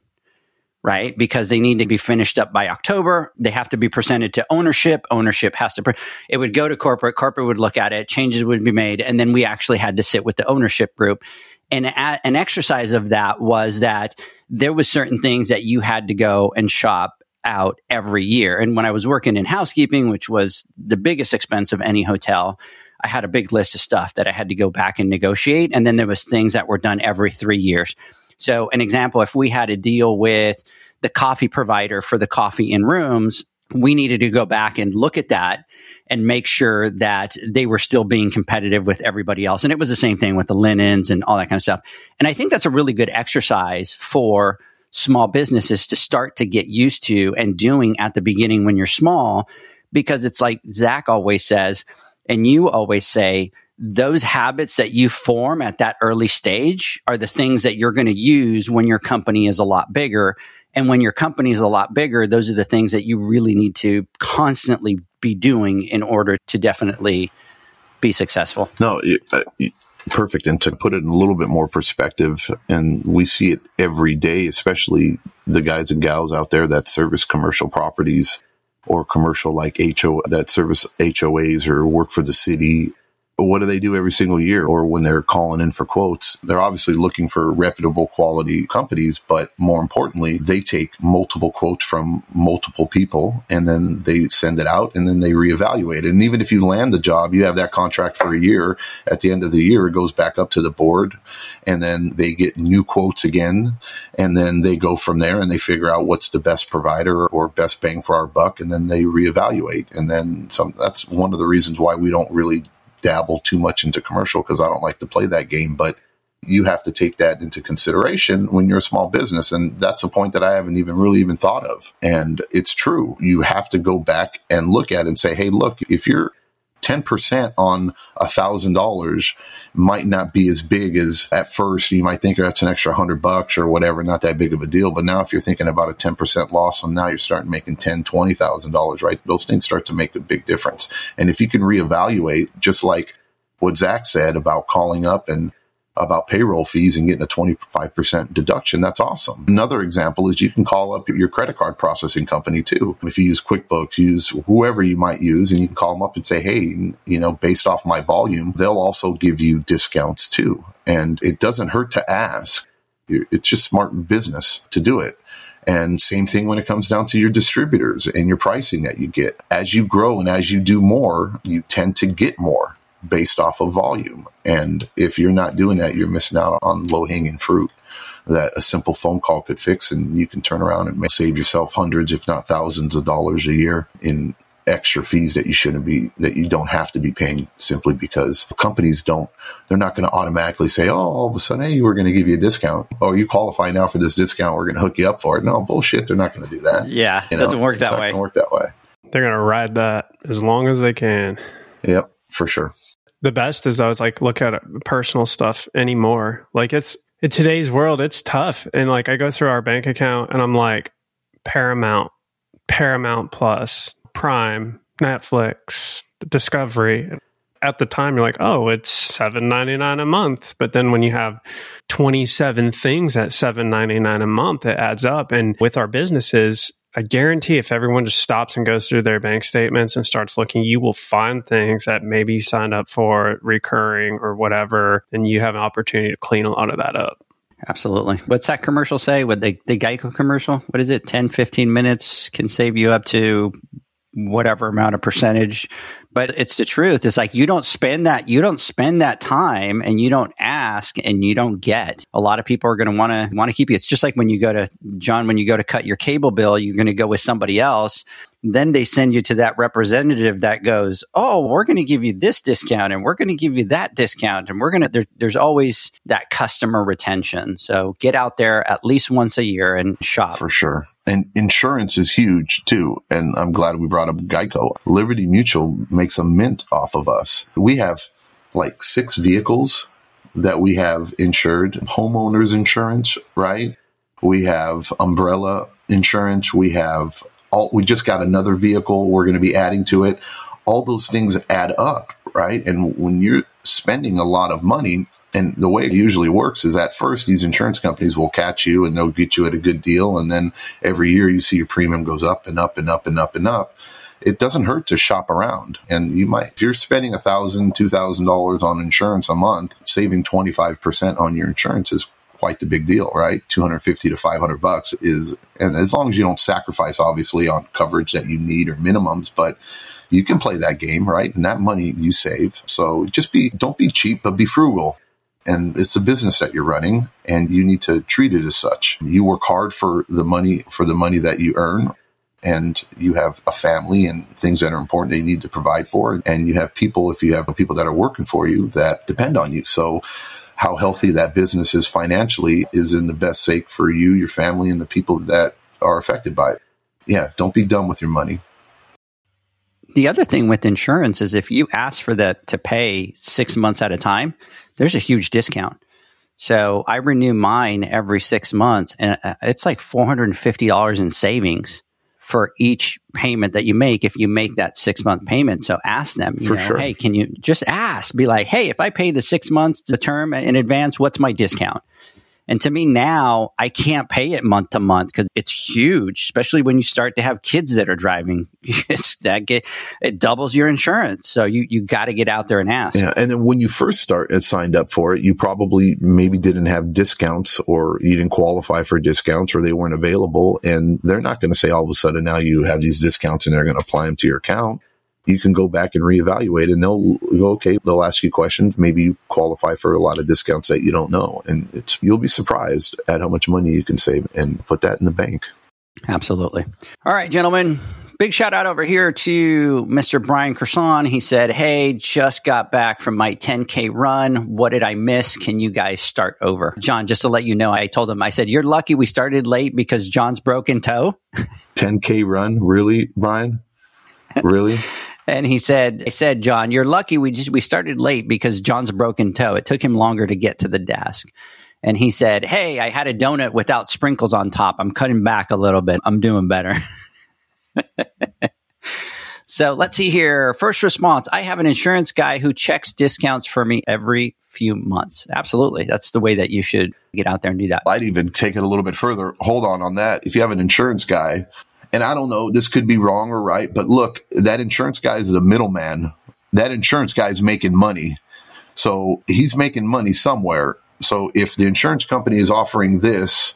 Speaker 1: right? Because they need to be finished up by October. They have to be presented to ownership. Ownership has to, pre- it would go to corporate. Corporate would look at it, changes would be made. And then we actually had to sit with the ownership group. And a- an exercise of that was that there was certain things that you had to go and shop out every year. And when I was working in housekeeping, which was the biggest expense of any hotel, I had a big list of stuff that I had to go back and negotiate. And then there was things that were done every three years. So an example, if we had a deal with the coffee provider for the coffee in rooms, we needed to go back and look at that and make sure that they were still being competitive with everybody else. And it was the same thing with the linens and all that kind of stuff. And I think that's a really good exercise for small businesses to start to get used to and doing at the beginning when you're small, because it's like Zach always says, and you always say, those habits that you form at that early stage are the things that you're going to use when your company is a lot bigger. And when your company is a lot bigger, those are the things that you really need to constantly be doing in order to definitely be successful.
Speaker 3: No, it, uh, perfect. And to put it in a little bit more perspective, and we see it every day, especially the guys and gals out there that service commercial properties or commercial like HO that service HOAs or work for the city what do they do every single year? Or when they're calling in for quotes they're obviously looking for reputable quality companies but more importantly they take multiple quotes from multiple people and then they send it out and then they reevaluate it. And even if you land the job you have that contract for a year. At the end of the year it goes back up to the board and then they get new quotes again and then they go from there and they figure out what's the best provider or best bang for our buck and then they reevaluate. And then some that's one of the reasons why we don't really dabble too much into commercial because I don't like to play that game. But you have to take that into consideration when you're a small business. And that's a point that I haven't even really even thought of. And it's true. You have to go back and look at it and say, hey, look, if you're 10% on a thousand dollars might not be as big as at first. You might think oh, that's an extra hundred bucks or whatever, not that big of a deal. But now if you're thinking about a 10% loss, and now you're starting making ten, twenty thousand dollars, right? Those things start to make a big difference. And if you can reevaluate, just like what Zach said about calling up and about payroll fees and getting a 25% deduction, that's awesome. Another example is you can call up your credit card processing company too. If you use QuickBooks, use whoever you might use, and you can call them up and say, hey, you know, based off my volume, they'll also give you discounts too. And it doesn't hurt to ask. It's just smart business to do it. And same thing when it comes down to your distributors and your pricing that you get. As you grow and as you do more, you tend to get more based off of volume. And if you're not doing that, you're missing out on low hanging fruit that a simple phone call could fix. And you can turn around and save yourself hundreds, if not thousands of dollars a year in extra fees that you shouldn't be that you don't have to be paying simply because companies don't they're not going to automatically say oh all of a sudden hey we're going to give you a discount. Oh you qualify now for this discount. We're going to hook you up for it. No bullshit. They're not going to do that.
Speaker 1: Yeah it doesn't work that way.
Speaker 3: work that way.
Speaker 2: They're going to ride that as long as they can.
Speaker 3: Yep for sure
Speaker 2: the best is I was like look at personal stuff anymore like it's in today's world it's tough and like I go through our bank account and I'm like Paramount Paramount Plus Prime, Netflix, Discovery. At the time, you're like, oh, it's seven ninety nine a month. But then when you have twenty seven things at seven ninety nine a month, it adds up. And with our businesses, I guarantee if everyone just stops and goes through their bank statements and starts looking, you will find things that maybe you signed up for recurring or whatever, and you have an opportunity to clean a lot of that up.
Speaker 1: Absolutely. What's that commercial say? What the, the Geico commercial? What is it? 10, 15 minutes can save you up to whatever amount of percentage but it's the truth it's like you don't spend that you don't spend that time and you don't ask and you don't get a lot of people are going to want to want to keep you it's just like when you go to john when you go to cut your cable bill you're going to go with somebody else then they send you to that representative that goes, "Oh, we're going to give you this discount and we're going to give you that discount and we're going to there, there's always that customer retention. So get out there at least once a year and shop.
Speaker 3: For sure. And insurance is huge too. And I'm glad we brought up Geico. Liberty Mutual makes a mint off of us. We have like six vehicles that we have insured, homeowners insurance, right? We have umbrella insurance. We have all, we just got another vehicle we're going to be adding to it. All those things add up, right? And when you're spending a lot of money, and the way it usually works is at first these insurance companies will catch you and they'll get you at a good deal, and then every year you see your premium goes up and up and up and up and up. It doesn't hurt to shop around, and you might if you're spending a thousand, two thousand dollars on insurance a month, saving twenty five percent on your insurance is quite the big deal, right? 250 to 500 bucks is, and as long as you don't sacrifice obviously on coverage that you need or minimums, but you can play that game, right? And that money you save. So just be, don't be cheap, but be frugal. And it's a business that you're running and you need to treat it as such. You work hard for the money, for the money that you earn and you have a family and things that are important that you need to provide for. And you have people, if you have people that are working for you that depend on you. So how healthy that business is financially is in the best sake for you, your family, and the people that are affected by it. Yeah, don't be dumb with your money.
Speaker 1: The other thing with insurance is if you ask for that to pay six months at a time, there's a huge discount. So I renew mine every six months, and uh, it's like four hundred and fifty dollars in savings for each payment that you make if you make that six month payment. So ask them, you
Speaker 3: for
Speaker 1: know,
Speaker 3: sure.
Speaker 1: hey, can you just ask? Be like, hey, if I pay the six months the term in advance, what's my discount? And to me now, I can't pay it month to month because it's huge, especially when you start to have kids that are driving. that get it doubles your insurance. So you you got to get out there and ask.
Speaker 3: Yeah, and then when you first start and signed up for it, you probably maybe didn't have discounts or you didn't qualify for discounts or they weren't available, and they're not going to say all of a sudden now you have these discounts and they're going to apply them to your account you can go back and reevaluate and they'll go, okay, they'll ask you questions. Maybe you qualify for a lot of discounts that you don't know. And it's, you'll be surprised at how much money you can save and put that in the bank.
Speaker 1: Absolutely. All right, gentlemen. Big shout out over here to Mr. Brian Kerson. He said, Hey, just got back from my 10K run. What did I miss? Can you guys start over? John, just to let you know, I told him, I said, You're lucky we started late because John's broken toe.
Speaker 3: 10K run? Really, Brian? Really?
Speaker 1: And he said, I said, John, you're lucky we just, we started late because John's broken toe. It took him longer to get to the desk. And he said, Hey, I had a donut without sprinkles on top. I'm cutting back a little bit. I'm doing better. so let's see here. First response I have an insurance guy who checks discounts for me every few months. Absolutely. That's the way that you should get out there and do that.
Speaker 3: I'd even take it a little bit further. Hold on on that. If you have an insurance guy and I don't know, this could be wrong or right, but look, that insurance guy is the middleman. That insurance guy is making money. So he's making money somewhere. So if the insurance company is offering this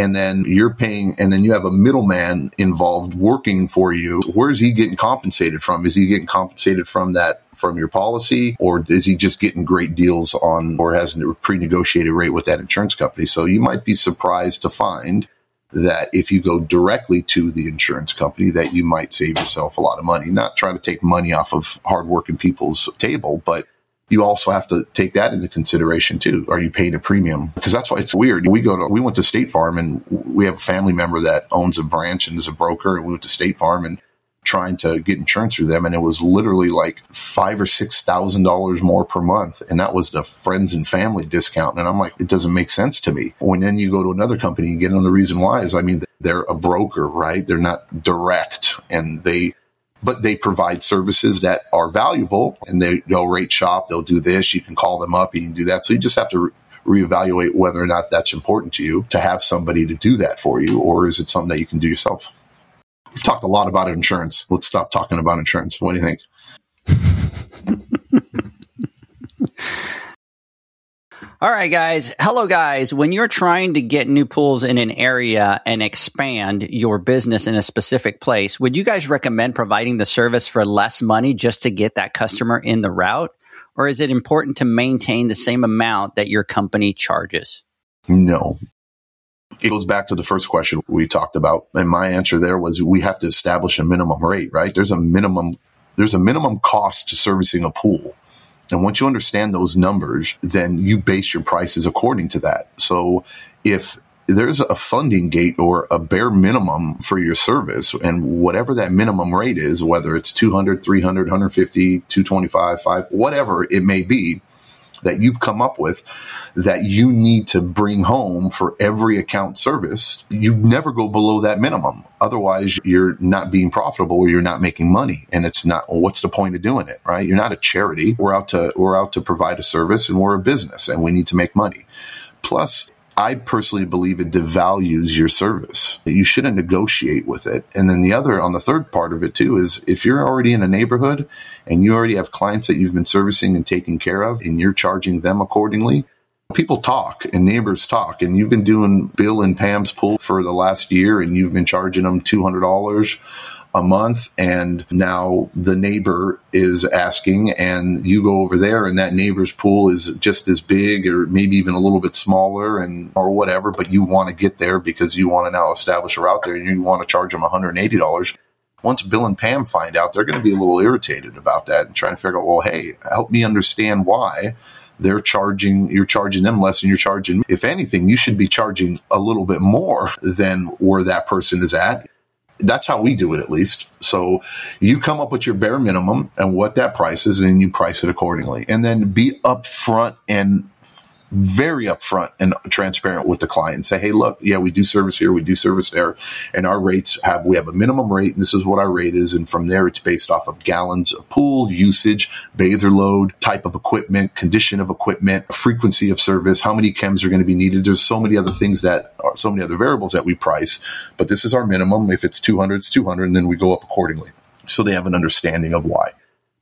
Speaker 3: and then you're paying, and then you have a middleman involved working for you. Where is he getting compensated from? Is he getting compensated from that from your policy, or is he just getting great deals on, or has a pre-negotiated rate with that insurance company? So you might be surprised to find that if you go directly to the insurance company that you might save yourself a lot of money not trying to take money off of hardworking people's table but you also have to take that into consideration too. Are you paying a premium? Because that's why it's weird. We go to, we went to State Farm and we have a family member that owns a branch and is a broker. And we went to State Farm and trying to get insurance through them. And it was literally like five or six thousand dollars more per month. And that was the friends and family discount. And I'm like, it doesn't make sense to me. When then you go to another company and get on the reason why is, I mean, they're a broker, right? They're not direct and they, but they provide services that are valuable and they, they'll rate shop. They'll do this. You can call them up. You can do that. So you just have to re- reevaluate whether or not that's important to you to have somebody to do that for you, or is it something that you can do yourself? We've talked a lot about insurance. Let's stop talking about insurance. What do you think?
Speaker 1: All right, guys. Hello, guys. When you're trying to get new pools in an area and expand your business in a specific place, would you guys recommend providing the service for less money just to get that customer in the route? Or is it important to maintain the same amount that your company charges?
Speaker 3: No. It goes back to the first question we talked about. And my answer there was we have to establish a minimum rate, right? There's a minimum, there's a minimum cost to servicing a pool. And once you understand those numbers, then you base your prices according to that. So if there's a funding gate or a bare minimum for your service and whatever that minimum rate is, whether it's 200, 300, 150, 225, 5, whatever it may be, that you've come up with that you need to bring home for every account service, you never go below that minimum. Otherwise, you're not being profitable or you're not making money. And it's not, well, what's the point of doing it, right? You're not a charity. We're out to, we're out to provide a service and we're a business and we need to make money. Plus, I personally believe it devalues your service. You shouldn't negotiate with it. And then the other, on the third part of it too, is if you're already in a neighborhood and you already have clients that you've been servicing and taking care of and you're charging them accordingly, people talk and neighbors talk and you've been doing Bill and Pam's pool for the last year and you've been charging them $200 a month and now the neighbor is asking and you go over there and that neighbor's pool is just as big or maybe even a little bit smaller and or whatever but you want to get there because you want to now establish a route there and you want to charge them $180 once Bill and Pam find out, they're going to be a little irritated about that and trying to figure out, well, hey, help me understand why they're charging, you're charging them less than you're charging. If anything, you should be charging a little bit more than where that person is at that's how we do it at least. So you come up with your bare minimum and what that price is and you price it accordingly and then be upfront and very upfront and transparent with the client. Say, hey, look, yeah, we do service here, we do service there, and our rates have we have a minimum rate, and this is what our rate is, and from there it's based off of gallons of pool usage, bather load, type of equipment, condition of equipment, frequency of service, how many chems are going to be needed. There's so many other things that are so many other variables that we price, but this is our minimum. If it's 200, it's 200, and then we go up accordingly. So they have an understanding of why.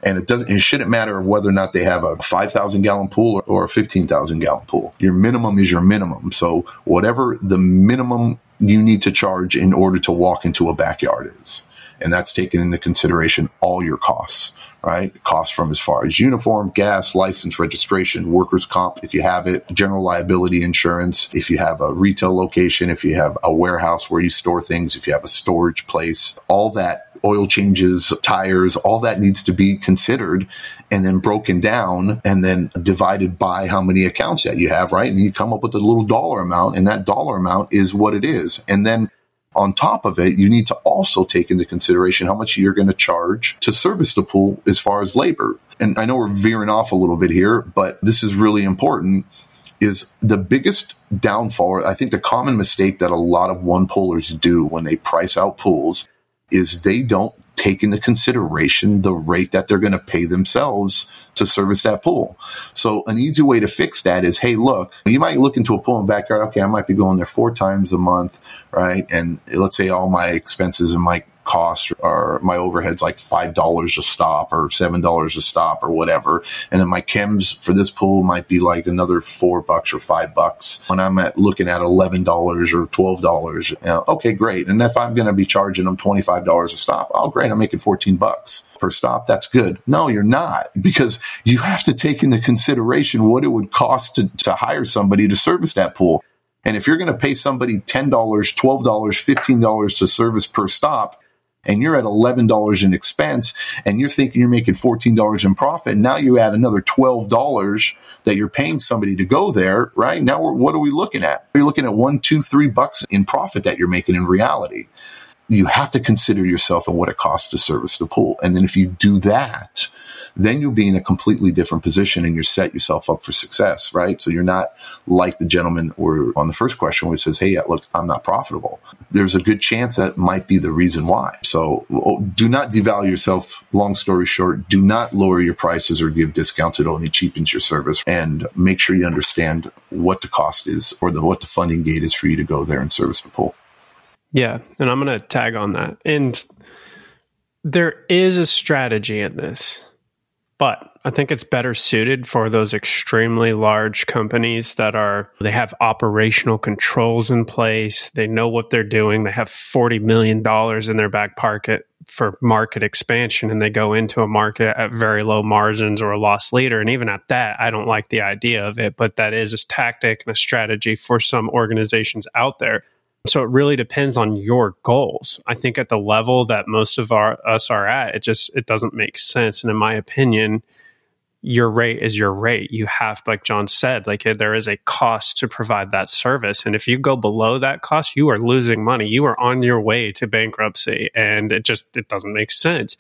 Speaker 3: And it doesn't, it shouldn't matter whether or not they have a 5,000 gallon pool or a 15,000 gallon pool. Your minimum is your minimum. So whatever the minimum you need to charge in order to walk into a backyard is. And that's taken into consideration all your costs, right? Costs from as far as uniform, gas, license, registration, workers' comp, if you have it, general liability insurance, if you have a retail location, if you have a warehouse where you store things, if you have a storage place, all that oil changes, tires, all that needs to be considered and then broken down and then divided by how many accounts that you have, right? And you come up with a little dollar amount and that dollar amount is what it is. And then on top of it, you need to also take into consideration how much you're going to charge to service the pool as far as labor. And I know we're veering off a little bit here, but this is really important is the biggest downfall. I think the common mistake that a lot of one poolers do when they price out pools is they don't take into consideration the rate that they're going to pay themselves to service that pool. So an easy way to fix that is, hey, look, you might look into a pool in the backyard. Okay, I might be going there four times a month, right? And let's say all my expenses and my costs or my overheads like $5 a stop or $7 a stop or whatever. And then my chems for this pool might be like another four bucks or five bucks when I'm at looking at $11 or $12. You know, okay, great. And if I'm going to be charging them $25 a stop, oh, great. I'm making 14 bucks per stop. That's good. No, you're not because you have to take into consideration what it would cost to, to hire somebody to service that pool. And if you're going to pay somebody $10, $12, $15 to service per stop, and you're at $11 in expense and you're thinking you're making $14 in profit. Now you add another $12 that you're paying somebody to go there, right? Now what are we looking at? You're looking at one, two, three bucks in profit that you're making in reality. You have to consider yourself and what it costs to service the pool. And then if you do that, then you'll be in a completely different position and you're set yourself up for success, right? So you're not like the gentleman or on the first question which says, Hey, look, I'm not profitable. There's a good chance that might be the reason why. So oh, do not devalue yourself. Long story short, do not lower your prices or give discounts. It only cheapens your service and make sure you understand what the cost is or the, what the funding gate is for you to go there and service the pool.
Speaker 2: Yeah. And I'm going to tag on that. And there is a strategy in this but I think it's better suited for those extremely large companies that are, they have operational controls in place. They know what they're doing. They have $40 million in their back pocket for market expansion and they go into a market at very low margins or a loss leader. And even at that, I don't like the idea of it, but that is a tactic and a strategy for some organizations out there. So it really depends on your goals. I think at the level that most of our us are at, it just it doesn't make sense. And in my opinion, your rate is your rate. You have, like John said, like eh, there is a cost to provide that service. And if you go below that cost, you are losing money. You are on your way to bankruptcy. And it just it doesn't make sense.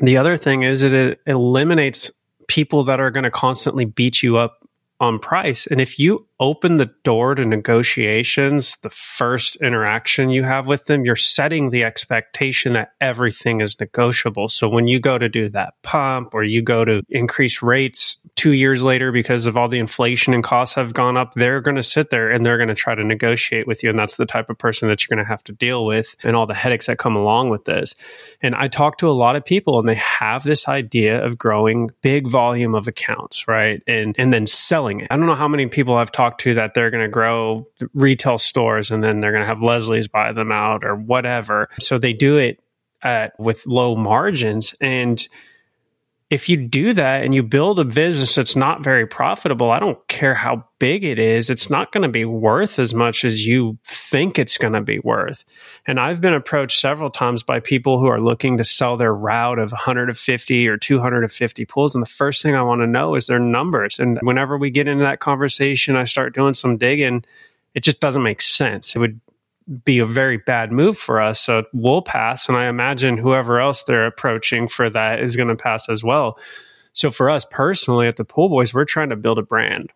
Speaker 2: The other thing is it eliminates people that are going to constantly beat you up on price. And if you open the door to negotiations, the first interaction you have with them, you're setting the expectation that everything is negotiable. So when you go to do that pump or you go to increase rates two years later because of all the inflation and costs have gone up, they're going to sit there and they're going to try to negotiate with you. And that's the type of person that you're going to have to deal with and all the headaches that come along with this. And I talk to a lot of people and they have this idea of growing big volume of accounts, right? And and then selling it. I don't know how many people I've talked to that they're going to grow retail stores and then they're going to have Leslie's buy them out or whatever. So they do it at with low margins and if you do that and you build a business that's not very profitable, I don't care how big it is, it's not going to be worth as much as you think it's going to be worth. And I've been approached several times by people who are looking to sell their route of 150 or 250 pools. And the first thing I want to know is their numbers. And whenever we get into that conversation, I start doing some digging. It just doesn't make sense. It would be a very bad move for us. So we'll pass. And I imagine whoever else they're approaching for that is going to pass as well. So for us personally at the Pool Boys, we're trying to build a brand.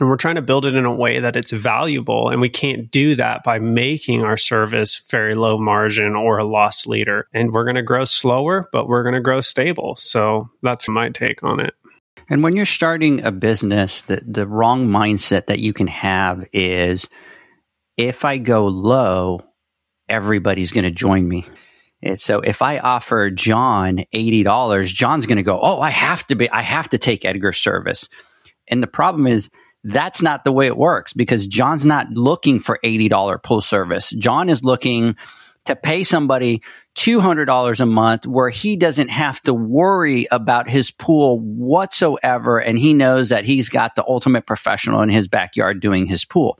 Speaker 2: And we're trying to build it in a way that it's valuable. And we can't do that by making our service very low margin or a loss leader. And we're going to grow slower, but we're going to grow stable. So that's my take on it.
Speaker 1: And when you're starting a business, the, the wrong mindset that you can have is if I go low, everybody's going to join me. And so if I offer John $80, John's going to go, Oh, I have to be, I have to take Edgar's service. And the problem is that's not the way it works because John's not looking for $80 pool service. John is looking to pay somebody $200 a month where he doesn't have to worry about his pool whatsoever. And he knows that he's got the ultimate professional in his backyard doing his pool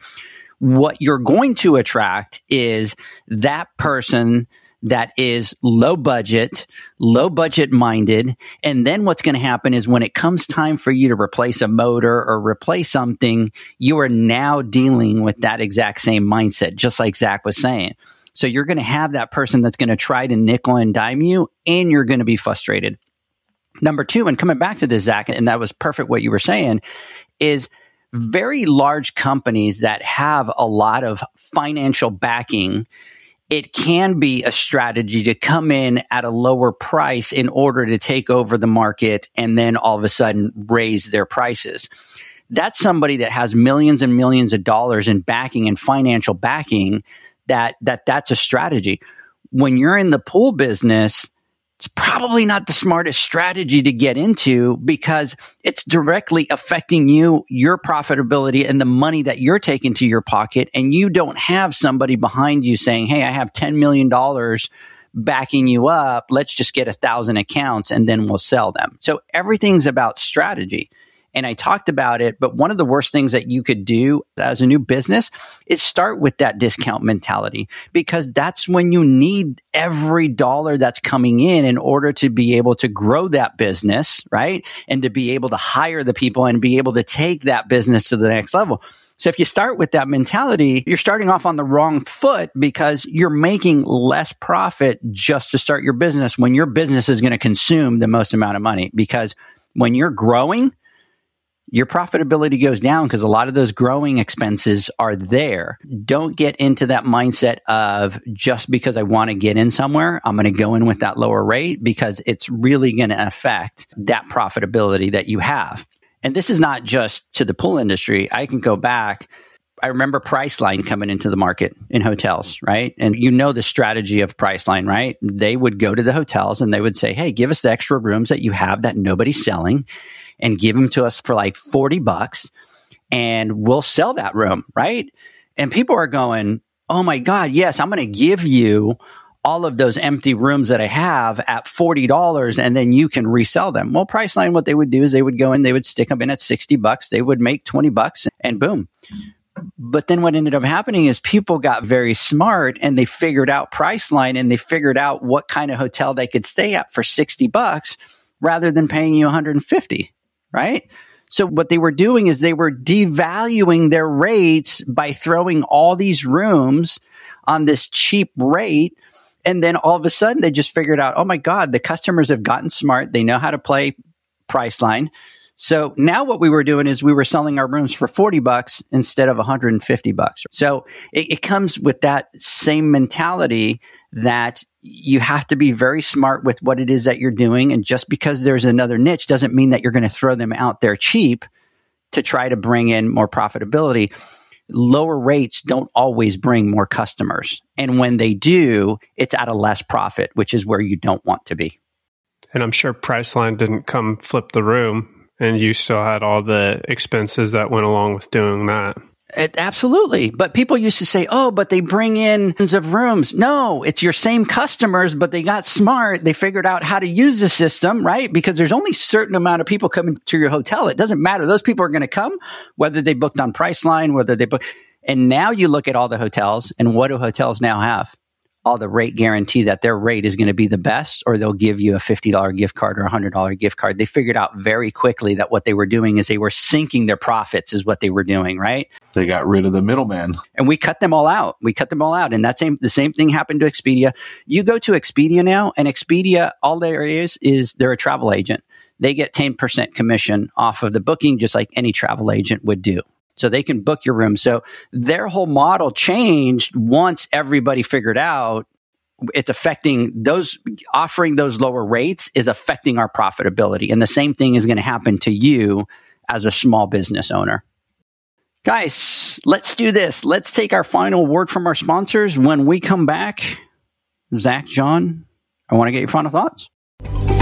Speaker 1: what you're going to attract is that person that is low budget, low budget minded. And then what's going to happen is when it comes time for you to replace a motor or replace something, you are now dealing with that exact same mindset, just like Zach was saying. So you're going to have that person that's going to try to nickel and dime you, and you're going to be frustrated. Number two, and coming back to this, Zach, and that was perfect what you were saying, is very large companies that have a lot of financial backing, it can be a strategy to come in at a lower price in order to take over the market and then all of a sudden raise their prices. That's somebody that has millions and millions of dollars in backing and financial backing that that that's a strategy when you're in the pool business, it's probably not the smartest strategy to get into because it's directly affecting you, your profitability and the money that you're taking to your pocket. And you don't have somebody behind you saying, Hey, I have $10 million backing you up. Let's just get a thousand accounts and then we'll sell them. So everything's about strategy and I talked about it, but one of the worst things that you could do as a new business is start with that discount mentality because that's when you need every dollar that's coming in in order to be able to grow that business, right? And to be able to hire the people and be able to take that business to the next level. So if you start with that mentality, you're starting off on the wrong foot because you're making less profit just to start your business when your business is going to consume the most amount of money because when you're growing, your profitability goes down because a lot of those growing expenses are there. Don't get into that mindset of just because I want to get in somewhere, I'm going to go in with that lower rate because it's really going to affect that profitability that you have. And this is not just to the pool industry. I can go back. I remember Priceline coming into the market in hotels, right? And you know the strategy of Priceline, right? They would go to the hotels and they would say, Hey, give us the extra rooms that you have that nobody's selling and give them to us for like 40 bucks and we'll sell that room, right? And people are going, Oh my God, yes, I'm going to give you all of those empty rooms that I have at $40 and then you can resell them. Well, Priceline, what they would do is they would go in, they would stick them in at 60 bucks. They would make 20 bucks and boom. But then what ended up happening is people got very smart and they figured out Priceline and they figured out what kind of hotel they could stay at for 60 bucks rather than paying you 150 right? So what they were doing is they were devaluing their rates by throwing all these rooms on this cheap rate. And then all of a sudden they just figured out, oh my God, the customers have gotten smart. They know how to play Priceline. So now what we were doing is we were selling our rooms for 40 bucks instead of 150 bucks. So it, it, comes with that same mentality that you have to be very smart with what it is that you're doing. And just because there's another niche doesn't mean that you're going to throw them out there cheap to try to bring in more profitability. Lower rates don't always bring more customers. And when they do, it's at a less profit, which is where you don't want to be.
Speaker 2: And I'm sure Priceline didn't come flip the room and you still had all the expenses that went along with doing that.
Speaker 1: It, absolutely. But people used to say, oh, but they bring in tons of rooms. No, it's your same customers, but they got smart. They figured out how to use the system, right? Because there's only certain amount of people coming to your hotel. It doesn't matter. Those people are going to come, whether they booked on Priceline, whether they book. And now you look at all the hotels and what do hotels now have? All the rate guarantee that their rate is going to be the best or they'll give you a $50 gift card or a $100 gift card. They figured out very quickly that what they were doing is they were sinking their profits is what they were doing, right?
Speaker 3: They got rid of the middleman.
Speaker 1: And we cut them all out. We cut them all out. And that same the same thing happened to Expedia. You go to Expedia now and Expedia all there is is they're a travel agent. They get 10% commission off of the booking just like any travel agent would do so they can book your room. So their whole model changed once everybody figured out it's affecting those offering those lower rates is affecting our profitability. And the same thing is going to happen to you as a small business owner. Guys, let's do this. Let's take our final word from our sponsors. When we come back, Zach, John, I want to get your final thoughts.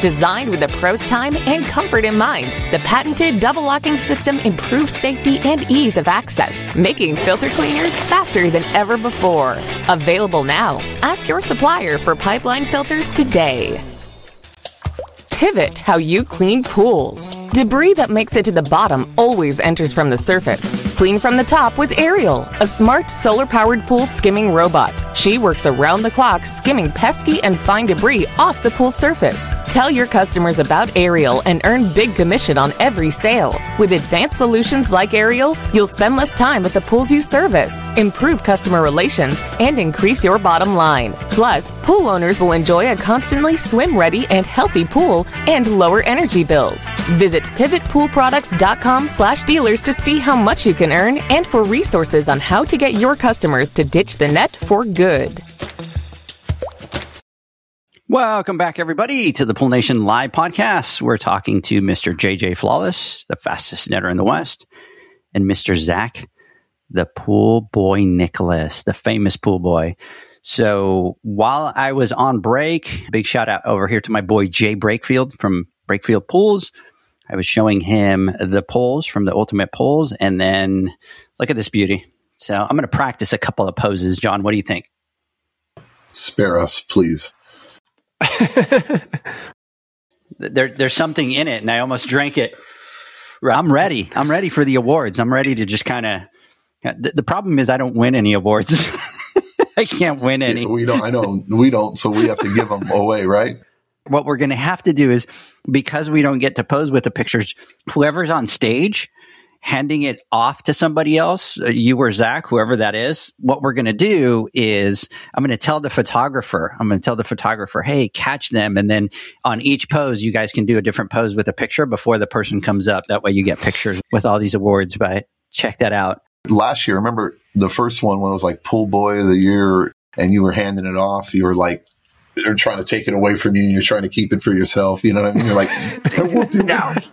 Speaker 5: Designed with the pro's time and comfort in mind, the patented double locking system improves safety and ease of access, making filter cleaners faster than ever before. Available now. Ask your supplier for pipeline filters today. Pivot how you clean pools. Debris that makes it to the bottom always enters from the surface. Clean from the top with Ariel, a smart solar powered pool skimming robot. She works around the clock skimming pesky and fine debris off the pool surface. Tell your customers about Ariel and earn big commission on every sale. With advanced solutions like Ariel, you'll spend less time at the pools you service, improve customer relations, and increase your bottom line. Plus, pool owners will enjoy a constantly swim ready and healthy pool and lower energy bills. Visit pivotpoolproducts.com slash dealers to see how much you can earn and for resources on how to get your customers to ditch the net for good.
Speaker 1: Welcome back, everybody, to the Pool Nation Live podcast. We're talking to Mr. JJ Flawless, the fastest netter in the West, and Mr. Zach, the pool boy Nicholas, the famous pool boy. So while I was on break, big shout out over here to my boy Jay Breakfield from Breakfield Pools. I was showing him the poles from the Ultimate Poles, and then look at this beauty. So I'm going to practice a couple of poses. John, what do you think?
Speaker 3: Spare us, please.
Speaker 1: there, there's something in it, and I almost drank it. I'm ready. I'm ready for the awards. I'm ready to just kind of. The, the problem is I don't win any awards. I can't win any.
Speaker 3: Yeah, we don't. I know we don't. So we have to give them away, right?
Speaker 1: What we're going to have to do is because we don't get to pose with the pictures, whoever's on stage handing it off to somebody else, uh, you or Zach, whoever that is, what we're going to do is I'm going to tell the photographer, I'm going to tell the photographer, hey, catch them. And then on each pose, you guys can do a different pose with a picture before the person comes up. That way you get pictures with all these awards. But check that out.
Speaker 3: Last year, remember the first one when it was like Pool Boy of the Year and you were handing it off, you were like, they're trying to take it away from you and you're trying to keep it for yourself. You know what I mean? You're like, I won't do that.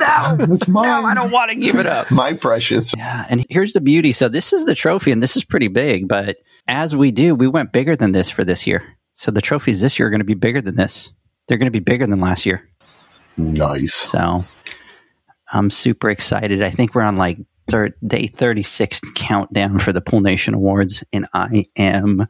Speaker 1: No,
Speaker 3: It's mine.
Speaker 1: no, I don't want to give it up.
Speaker 3: My precious.
Speaker 1: Yeah, and here's the beauty. So this is the trophy, and this is pretty big. But as we do, we went bigger than this for this year. So the trophies this year are going to be bigger than this. They're going to be bigger than last year.
Speaker 3: Nice.
Speaker 1: So I'm super excited. I think we're on like third, day 36 countdown for the Pool Nation Awards, and I am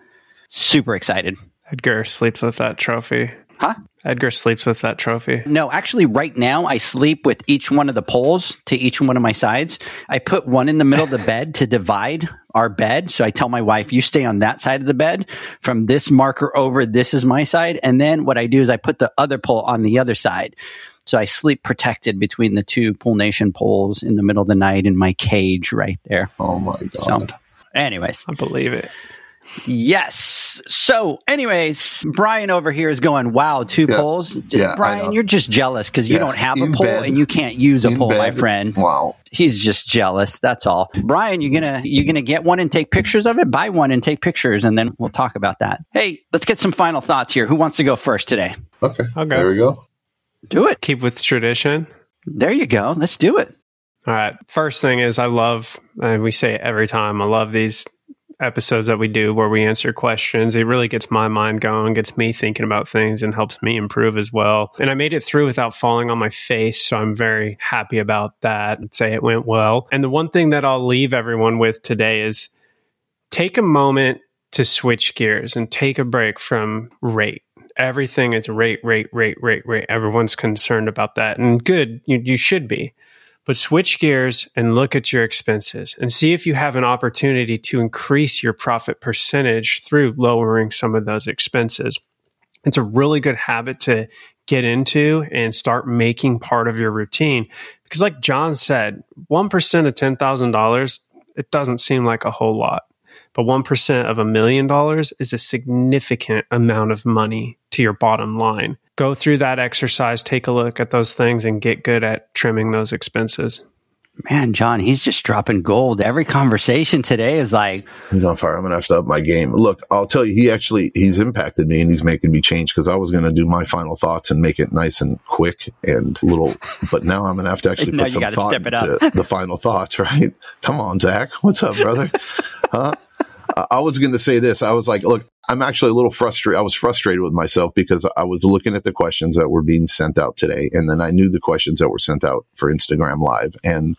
Speaker 1: super excited.
Speaker 2: Edgar sleeps with that trophy.
Speaker 1: Huh?
Speaker 2: Edgar sleeps with that trophy.
Speaker 1: No, actually, right now I sleep with each one of the poles to each one of my sides. I put one in the middle of the bed to divide our bed. So I tell my wife, you stay on that side of the bed. From this marker over, this is my side. And then what I do is I put the other pole on the other side. So I sleep protected between the two Pool Nation poles in the middle of the night in my cage right there.
Speaker 3: Oh my God.
Speaker 1: So, anyways,
Speaker 2: I believe it.
Speaker 1: Yes. So, anyways, Brian over here is going, wow, two
Speaker 3: Yeah.
Speaker 1: poles.
Speaker 3: Yeah,
Speaker 1: Brian, you're just jealous because you
Speaker 3: Yeah,
Speaker 1: don't have a
Speaker 3: in
Speaker 1: pole
Speaker 3: bed.
Speaker 1: and you can't use a
Speaker 3: In
Speaker 1: pole, my friend.
Speaker 3: Wow.
Speaker 1: He's just jealous. That's all. Brian, you're gonna you're gonna get one and take pictures of it. Buy one and take pictures, and then we'll talk about that. Hey, let's get some final thoughts here. Who wants to go first today?
Speaker 3: Okay.
Speaker 2: I'll go.
Speaker 3: There we go.
Speaker 1: Do it.
Speaker 2: Keep with tradition.
Speaker 1: There you go. Let's do it.
Speaker 2: All right. First thing is I love, and we say it every time, I love these episodes that we do where we answer questions. It really gets my mind going, gets me thinking about things, and helps me improve as well. And I made it through without falling on my face. So I'm very happy about that. I'd say it went well. And the one thing that I'll leave everyone with today is take a moment to switch gears and take a break from rate. Everything is rate, rate, rate, rate, rate. Everyone's concerned about that. And good, you, you should be. But switch gears and look at your expenses and see if you have an opportunity to increase your profit percentage through lowering some of those expenses. It's a really good habit to get into and start making part of your routine. Because, like John said, 1% of $10,000, it doesn't seem like a whole lot. But 1% of a million dollars is a significant amount of money to your bottom line. Go through that exercise, take a look at those things, and get good at trimming those expenses.
Speaker 1: Man, John, he's just dropping gold. Every conversation today is like
Speaker 3: he's on fire. I'm gonna have to up my game. Look, I'll tell you, he actually he's impacted me and he's making me change because I was gonna do my final thoughts and make it nice and quick and little, but now I'm gonna have to actually put some thought into the final thoughts. Right? Come on, Zach. What's up, brother? huh? I was going to say this. I was like, look, I'm actually a little frustrated. I was frustrated with myself because I was looking at the questions that were being sent out today. And then I knew the questions that were sent out for Instagram Live. And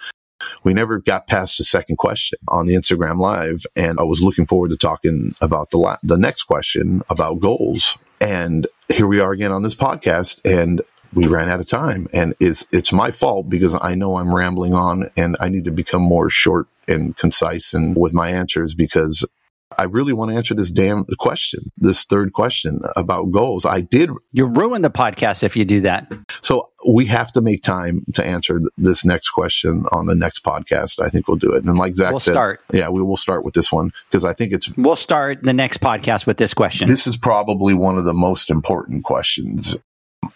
Speaker 3: we never got past the second question on the Instagram Live. And I was looking forward to talking about the, la- the next question about goals. And here we are again on this podcast. And we ran out of time and it's it's my fault because I know I'm rambling on and I need to become more short and concise and with my answers because I really want to answer this damn question, this third question about goals. I did.
Speaker 1: You ruin the podcast if you do that.
Speaker 3: So we have to make time to answer this next question on the next podcast. I think we'll do it. And like Zach
Speaker 1: we'll
Speaker 3: said,
Speaker 1: start.
Speaker 3: yeah, we will start with this one because I think it's.
Speaker 1: We'll start the next podcast with this question.
Speaker 3: This is probably one of the most important questions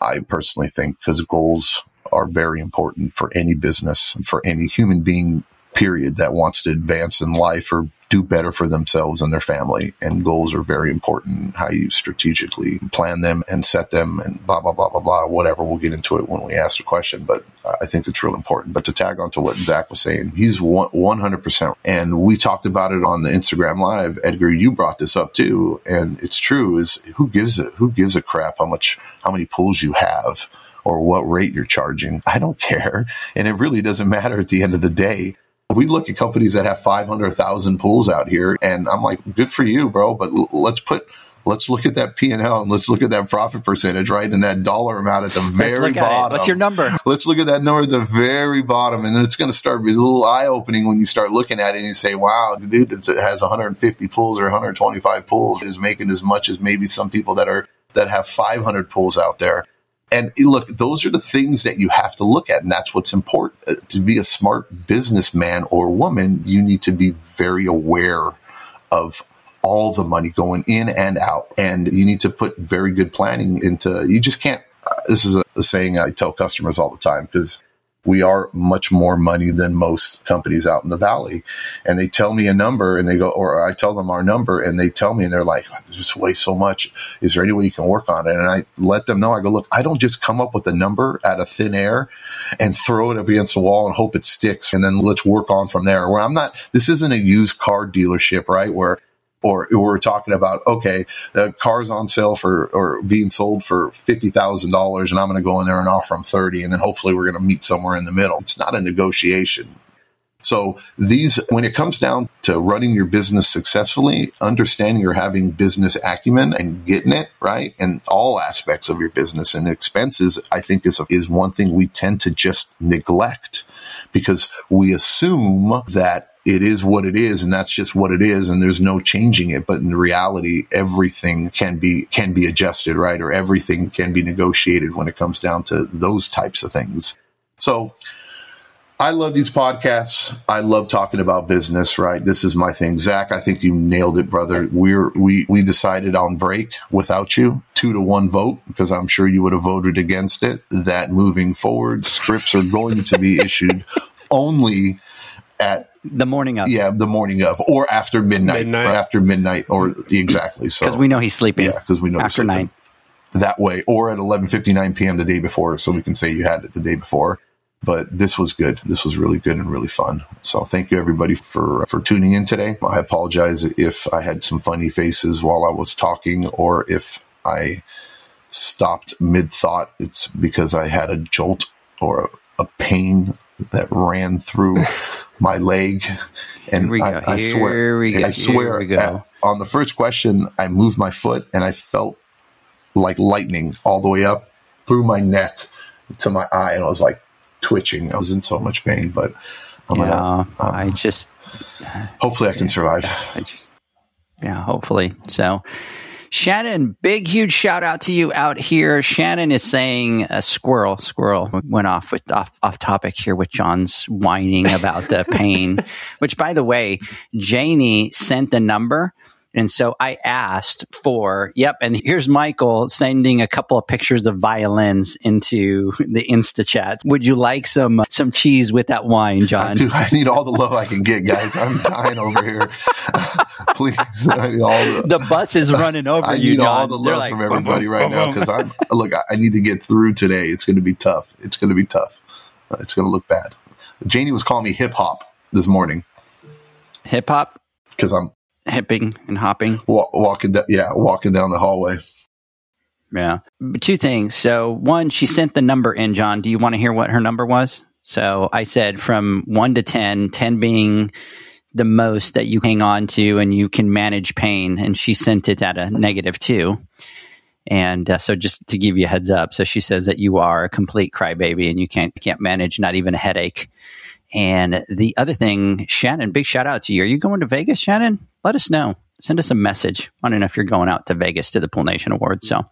Speaker 3: I personally think because goals are very important for any business, for any human being period that wants to advance in life or do better for themselves and their family. And goals are very important. How you strategically plan them and set them and blah, blah, blah, blah, blah, whatever. We'll get into it when we ask the question, but I think it's real important. But to tag on to what Zach was saying, he's 100%. And we talked about it on the Instagram live. Edgar, you brought this up too. And it's true is who gives it? Who gives a crap how much, how many pulls you have? Or what rate you're charging. I don't care. And it really doesn't matter at the end of the day we look at companies that have 500,000 pools out here and I'm like, good for you, bro. But l- let's put, let's look at that P and let's look at that profit percentage, right? And that dollar amount at the very bottom.
Speaker 1: What's your number?
Speaker 3: Let's look at that number at the very bottom. And it's going to start being a little eye opening when you start looking at it and you say, wow, the dude that has 150 pools or 125 pools is making as much as maybe some people that are, that have 500 pools out there. And look, those are the things that you have to look at. And that's what's important. Uh, to be a smart businessman or woman, you need to be very aware of all the money going in and out. And you need to put very good planning into, you just can't, uh, this is a, a saying I tell customers all the time because we are much more money than most companies out in the valley. And they tell me a number and they go, or I tell them our number and they tell me and they're like, just way so much. Is there any way you can work on it? And I let them know, I go, look, I don't just come up with a number out of thin air and throw it up against the wall and hope it sticks. And then let's work on from there where I'm not, this isn't a used car dealership, right? Where or we're talking about okay, the car's on sale for or being sold for fifty thousand dollars, and I'm going to go in there and offer them thirty, and then hopefully we're going to meet somewhere in the middle. It's not a negotiation. So these, when it comes down to running your business successfully, understanding you're having business acumen and getting it right, and all aspects of your business and expenses, I think is is one thing we tend to just neglect because we assume that it is what it is and that's just what it is and there's no changing it but in reality everything can be can be adjusted right or everything can be negotiated when it comes down to those types of things so I love these podcasts. I love talking about business, right? This is my thing. Zach, I think you nailed it, brother. We're, we, we decided on break without you, two to one vote, because I'm sure you would have voted against it, that moving forward, scripts are going to be issued only at
Speaker 1: the morning of.
Speaker 3: Yeah, the morning of, or after midnight, midnight. or after midnight, or exactly. So
Speaker 1: because we know he's sleeping.
Speaker 3: Yeah, because we know
Speaker 1: after nine
Speaker 3: that way, or at eleven fifty nine p.m. the day before, so we can say you had it the day before. but this was good. This was really good and really fun. So thank you everybody for for tuning in today. I apologize if I had some funny faces while I was talking or if I stopped mid thought. It's because I had a jolt or a, a pain that ran through my leg. And I, I, swear, I swear, at, on the first question, I moved my foot and I felt like lightning all the way up through my neck to my eye, and I was like twitching. I was in so much pain, but
Speaker 1: I'm yeah, gonna. Uh, I just.
Speaker 3: Hopefully, I can survive. I
Speaker 1: just, yeah, hopefully. So, Shannon, big huge shout out to you out here. Shannon is saying a squirrel, squirrel went off with off, off topic here with John's whining about the pain, which by the way, Janie sent the number and so I asked for, yep, and here's Michael sending a couple of pictures of violins into the Insta chat. Would you like some some cheese with that wine, John?
Speaker 3: Dude, I need all the love I can get, guys. I'm dying over here. Please, all
Speaker 1: the, the, bus is running over
Speaker 3: I
Speaker 1: you.
Speaker 3: need
Speaker 1: John.
Speaker 3: all the love like, from everybody right now because I'm look. I need to get through today. It's going to be tough. It's going to be tough. Uh, it's going to look bad. Janie was calling me hip hop this morning.
Speaker 1: Hip hop
Speaker 3: because I'm
Speaker 1: hipping and hopping.
Speaker 3: walking, down, yeah, walking down the hallway.
Speaker 1: Yeah. Two things. So, one, she sent the number in, John. Do you want to hear what her number was? So, I said from one to 10, 10 being the most that you hang on to and you can manage pain. And she sent it at a negative two. And uh, so, just to give you a heads up, so she says that you are a complete crybaby and you can't can't manage not even a headache. And the other thing, Shannon, big shout out to you. Are you going to Vegas, Shannon? Let us know. Send us a message. I don't know if you're going out to Vegas to the Pool Nation Awards. So,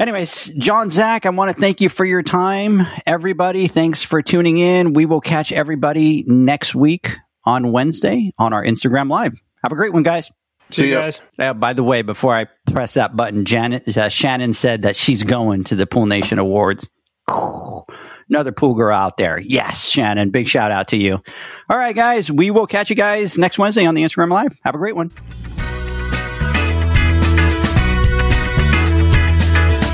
Speaker 1: anyways, John Zach, I want to thank you for your time. Everybody, thanks for tuning in. We will catch everybody next week on Wednesday on our Instagram Live. Have a great one, guys.
Speaker 2: See you guys.
Speaker 1: Uh, by the way, before I press that button, Janet, uh, Shannon said that she's going to the Pool Nation Awards another pool girl out there. Yes, Shannon, big shout out to you. All right, guys, we will catch you guys next Wednesday on the Instagram Live. Have a great one.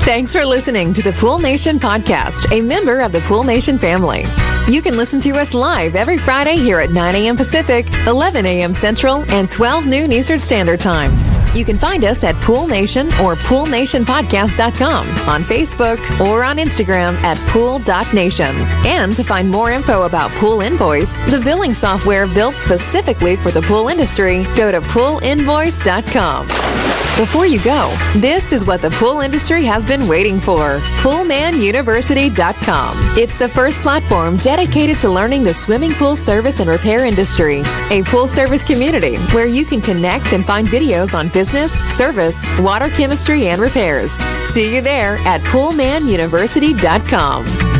Speaker 6: Thanks for listening to the Pool Nation podcast, a member of the Pool Nation family. You can listen to us live every Friday here at 9 a.m. Pacific, 11 a.m. Central, and 12 noon Eastern Standard Time. You can find us at Pool Nation or PoolNationPodcast.com on Facebook or on Instagram at Pool.nation. And to find more info about Pool Invoice, the billing software built specifically for the pool industry, go to PoolInvoice.com. Before you go, this is what the pool industry has been waiting for PoolmanUniversity.com. It's the first platform dedicated to learning the swimming pool service and repair industry, a pool service community where you can connect and find videos on business, service, water chemistry, and repairs. See you there at PoolmanUniversity.com.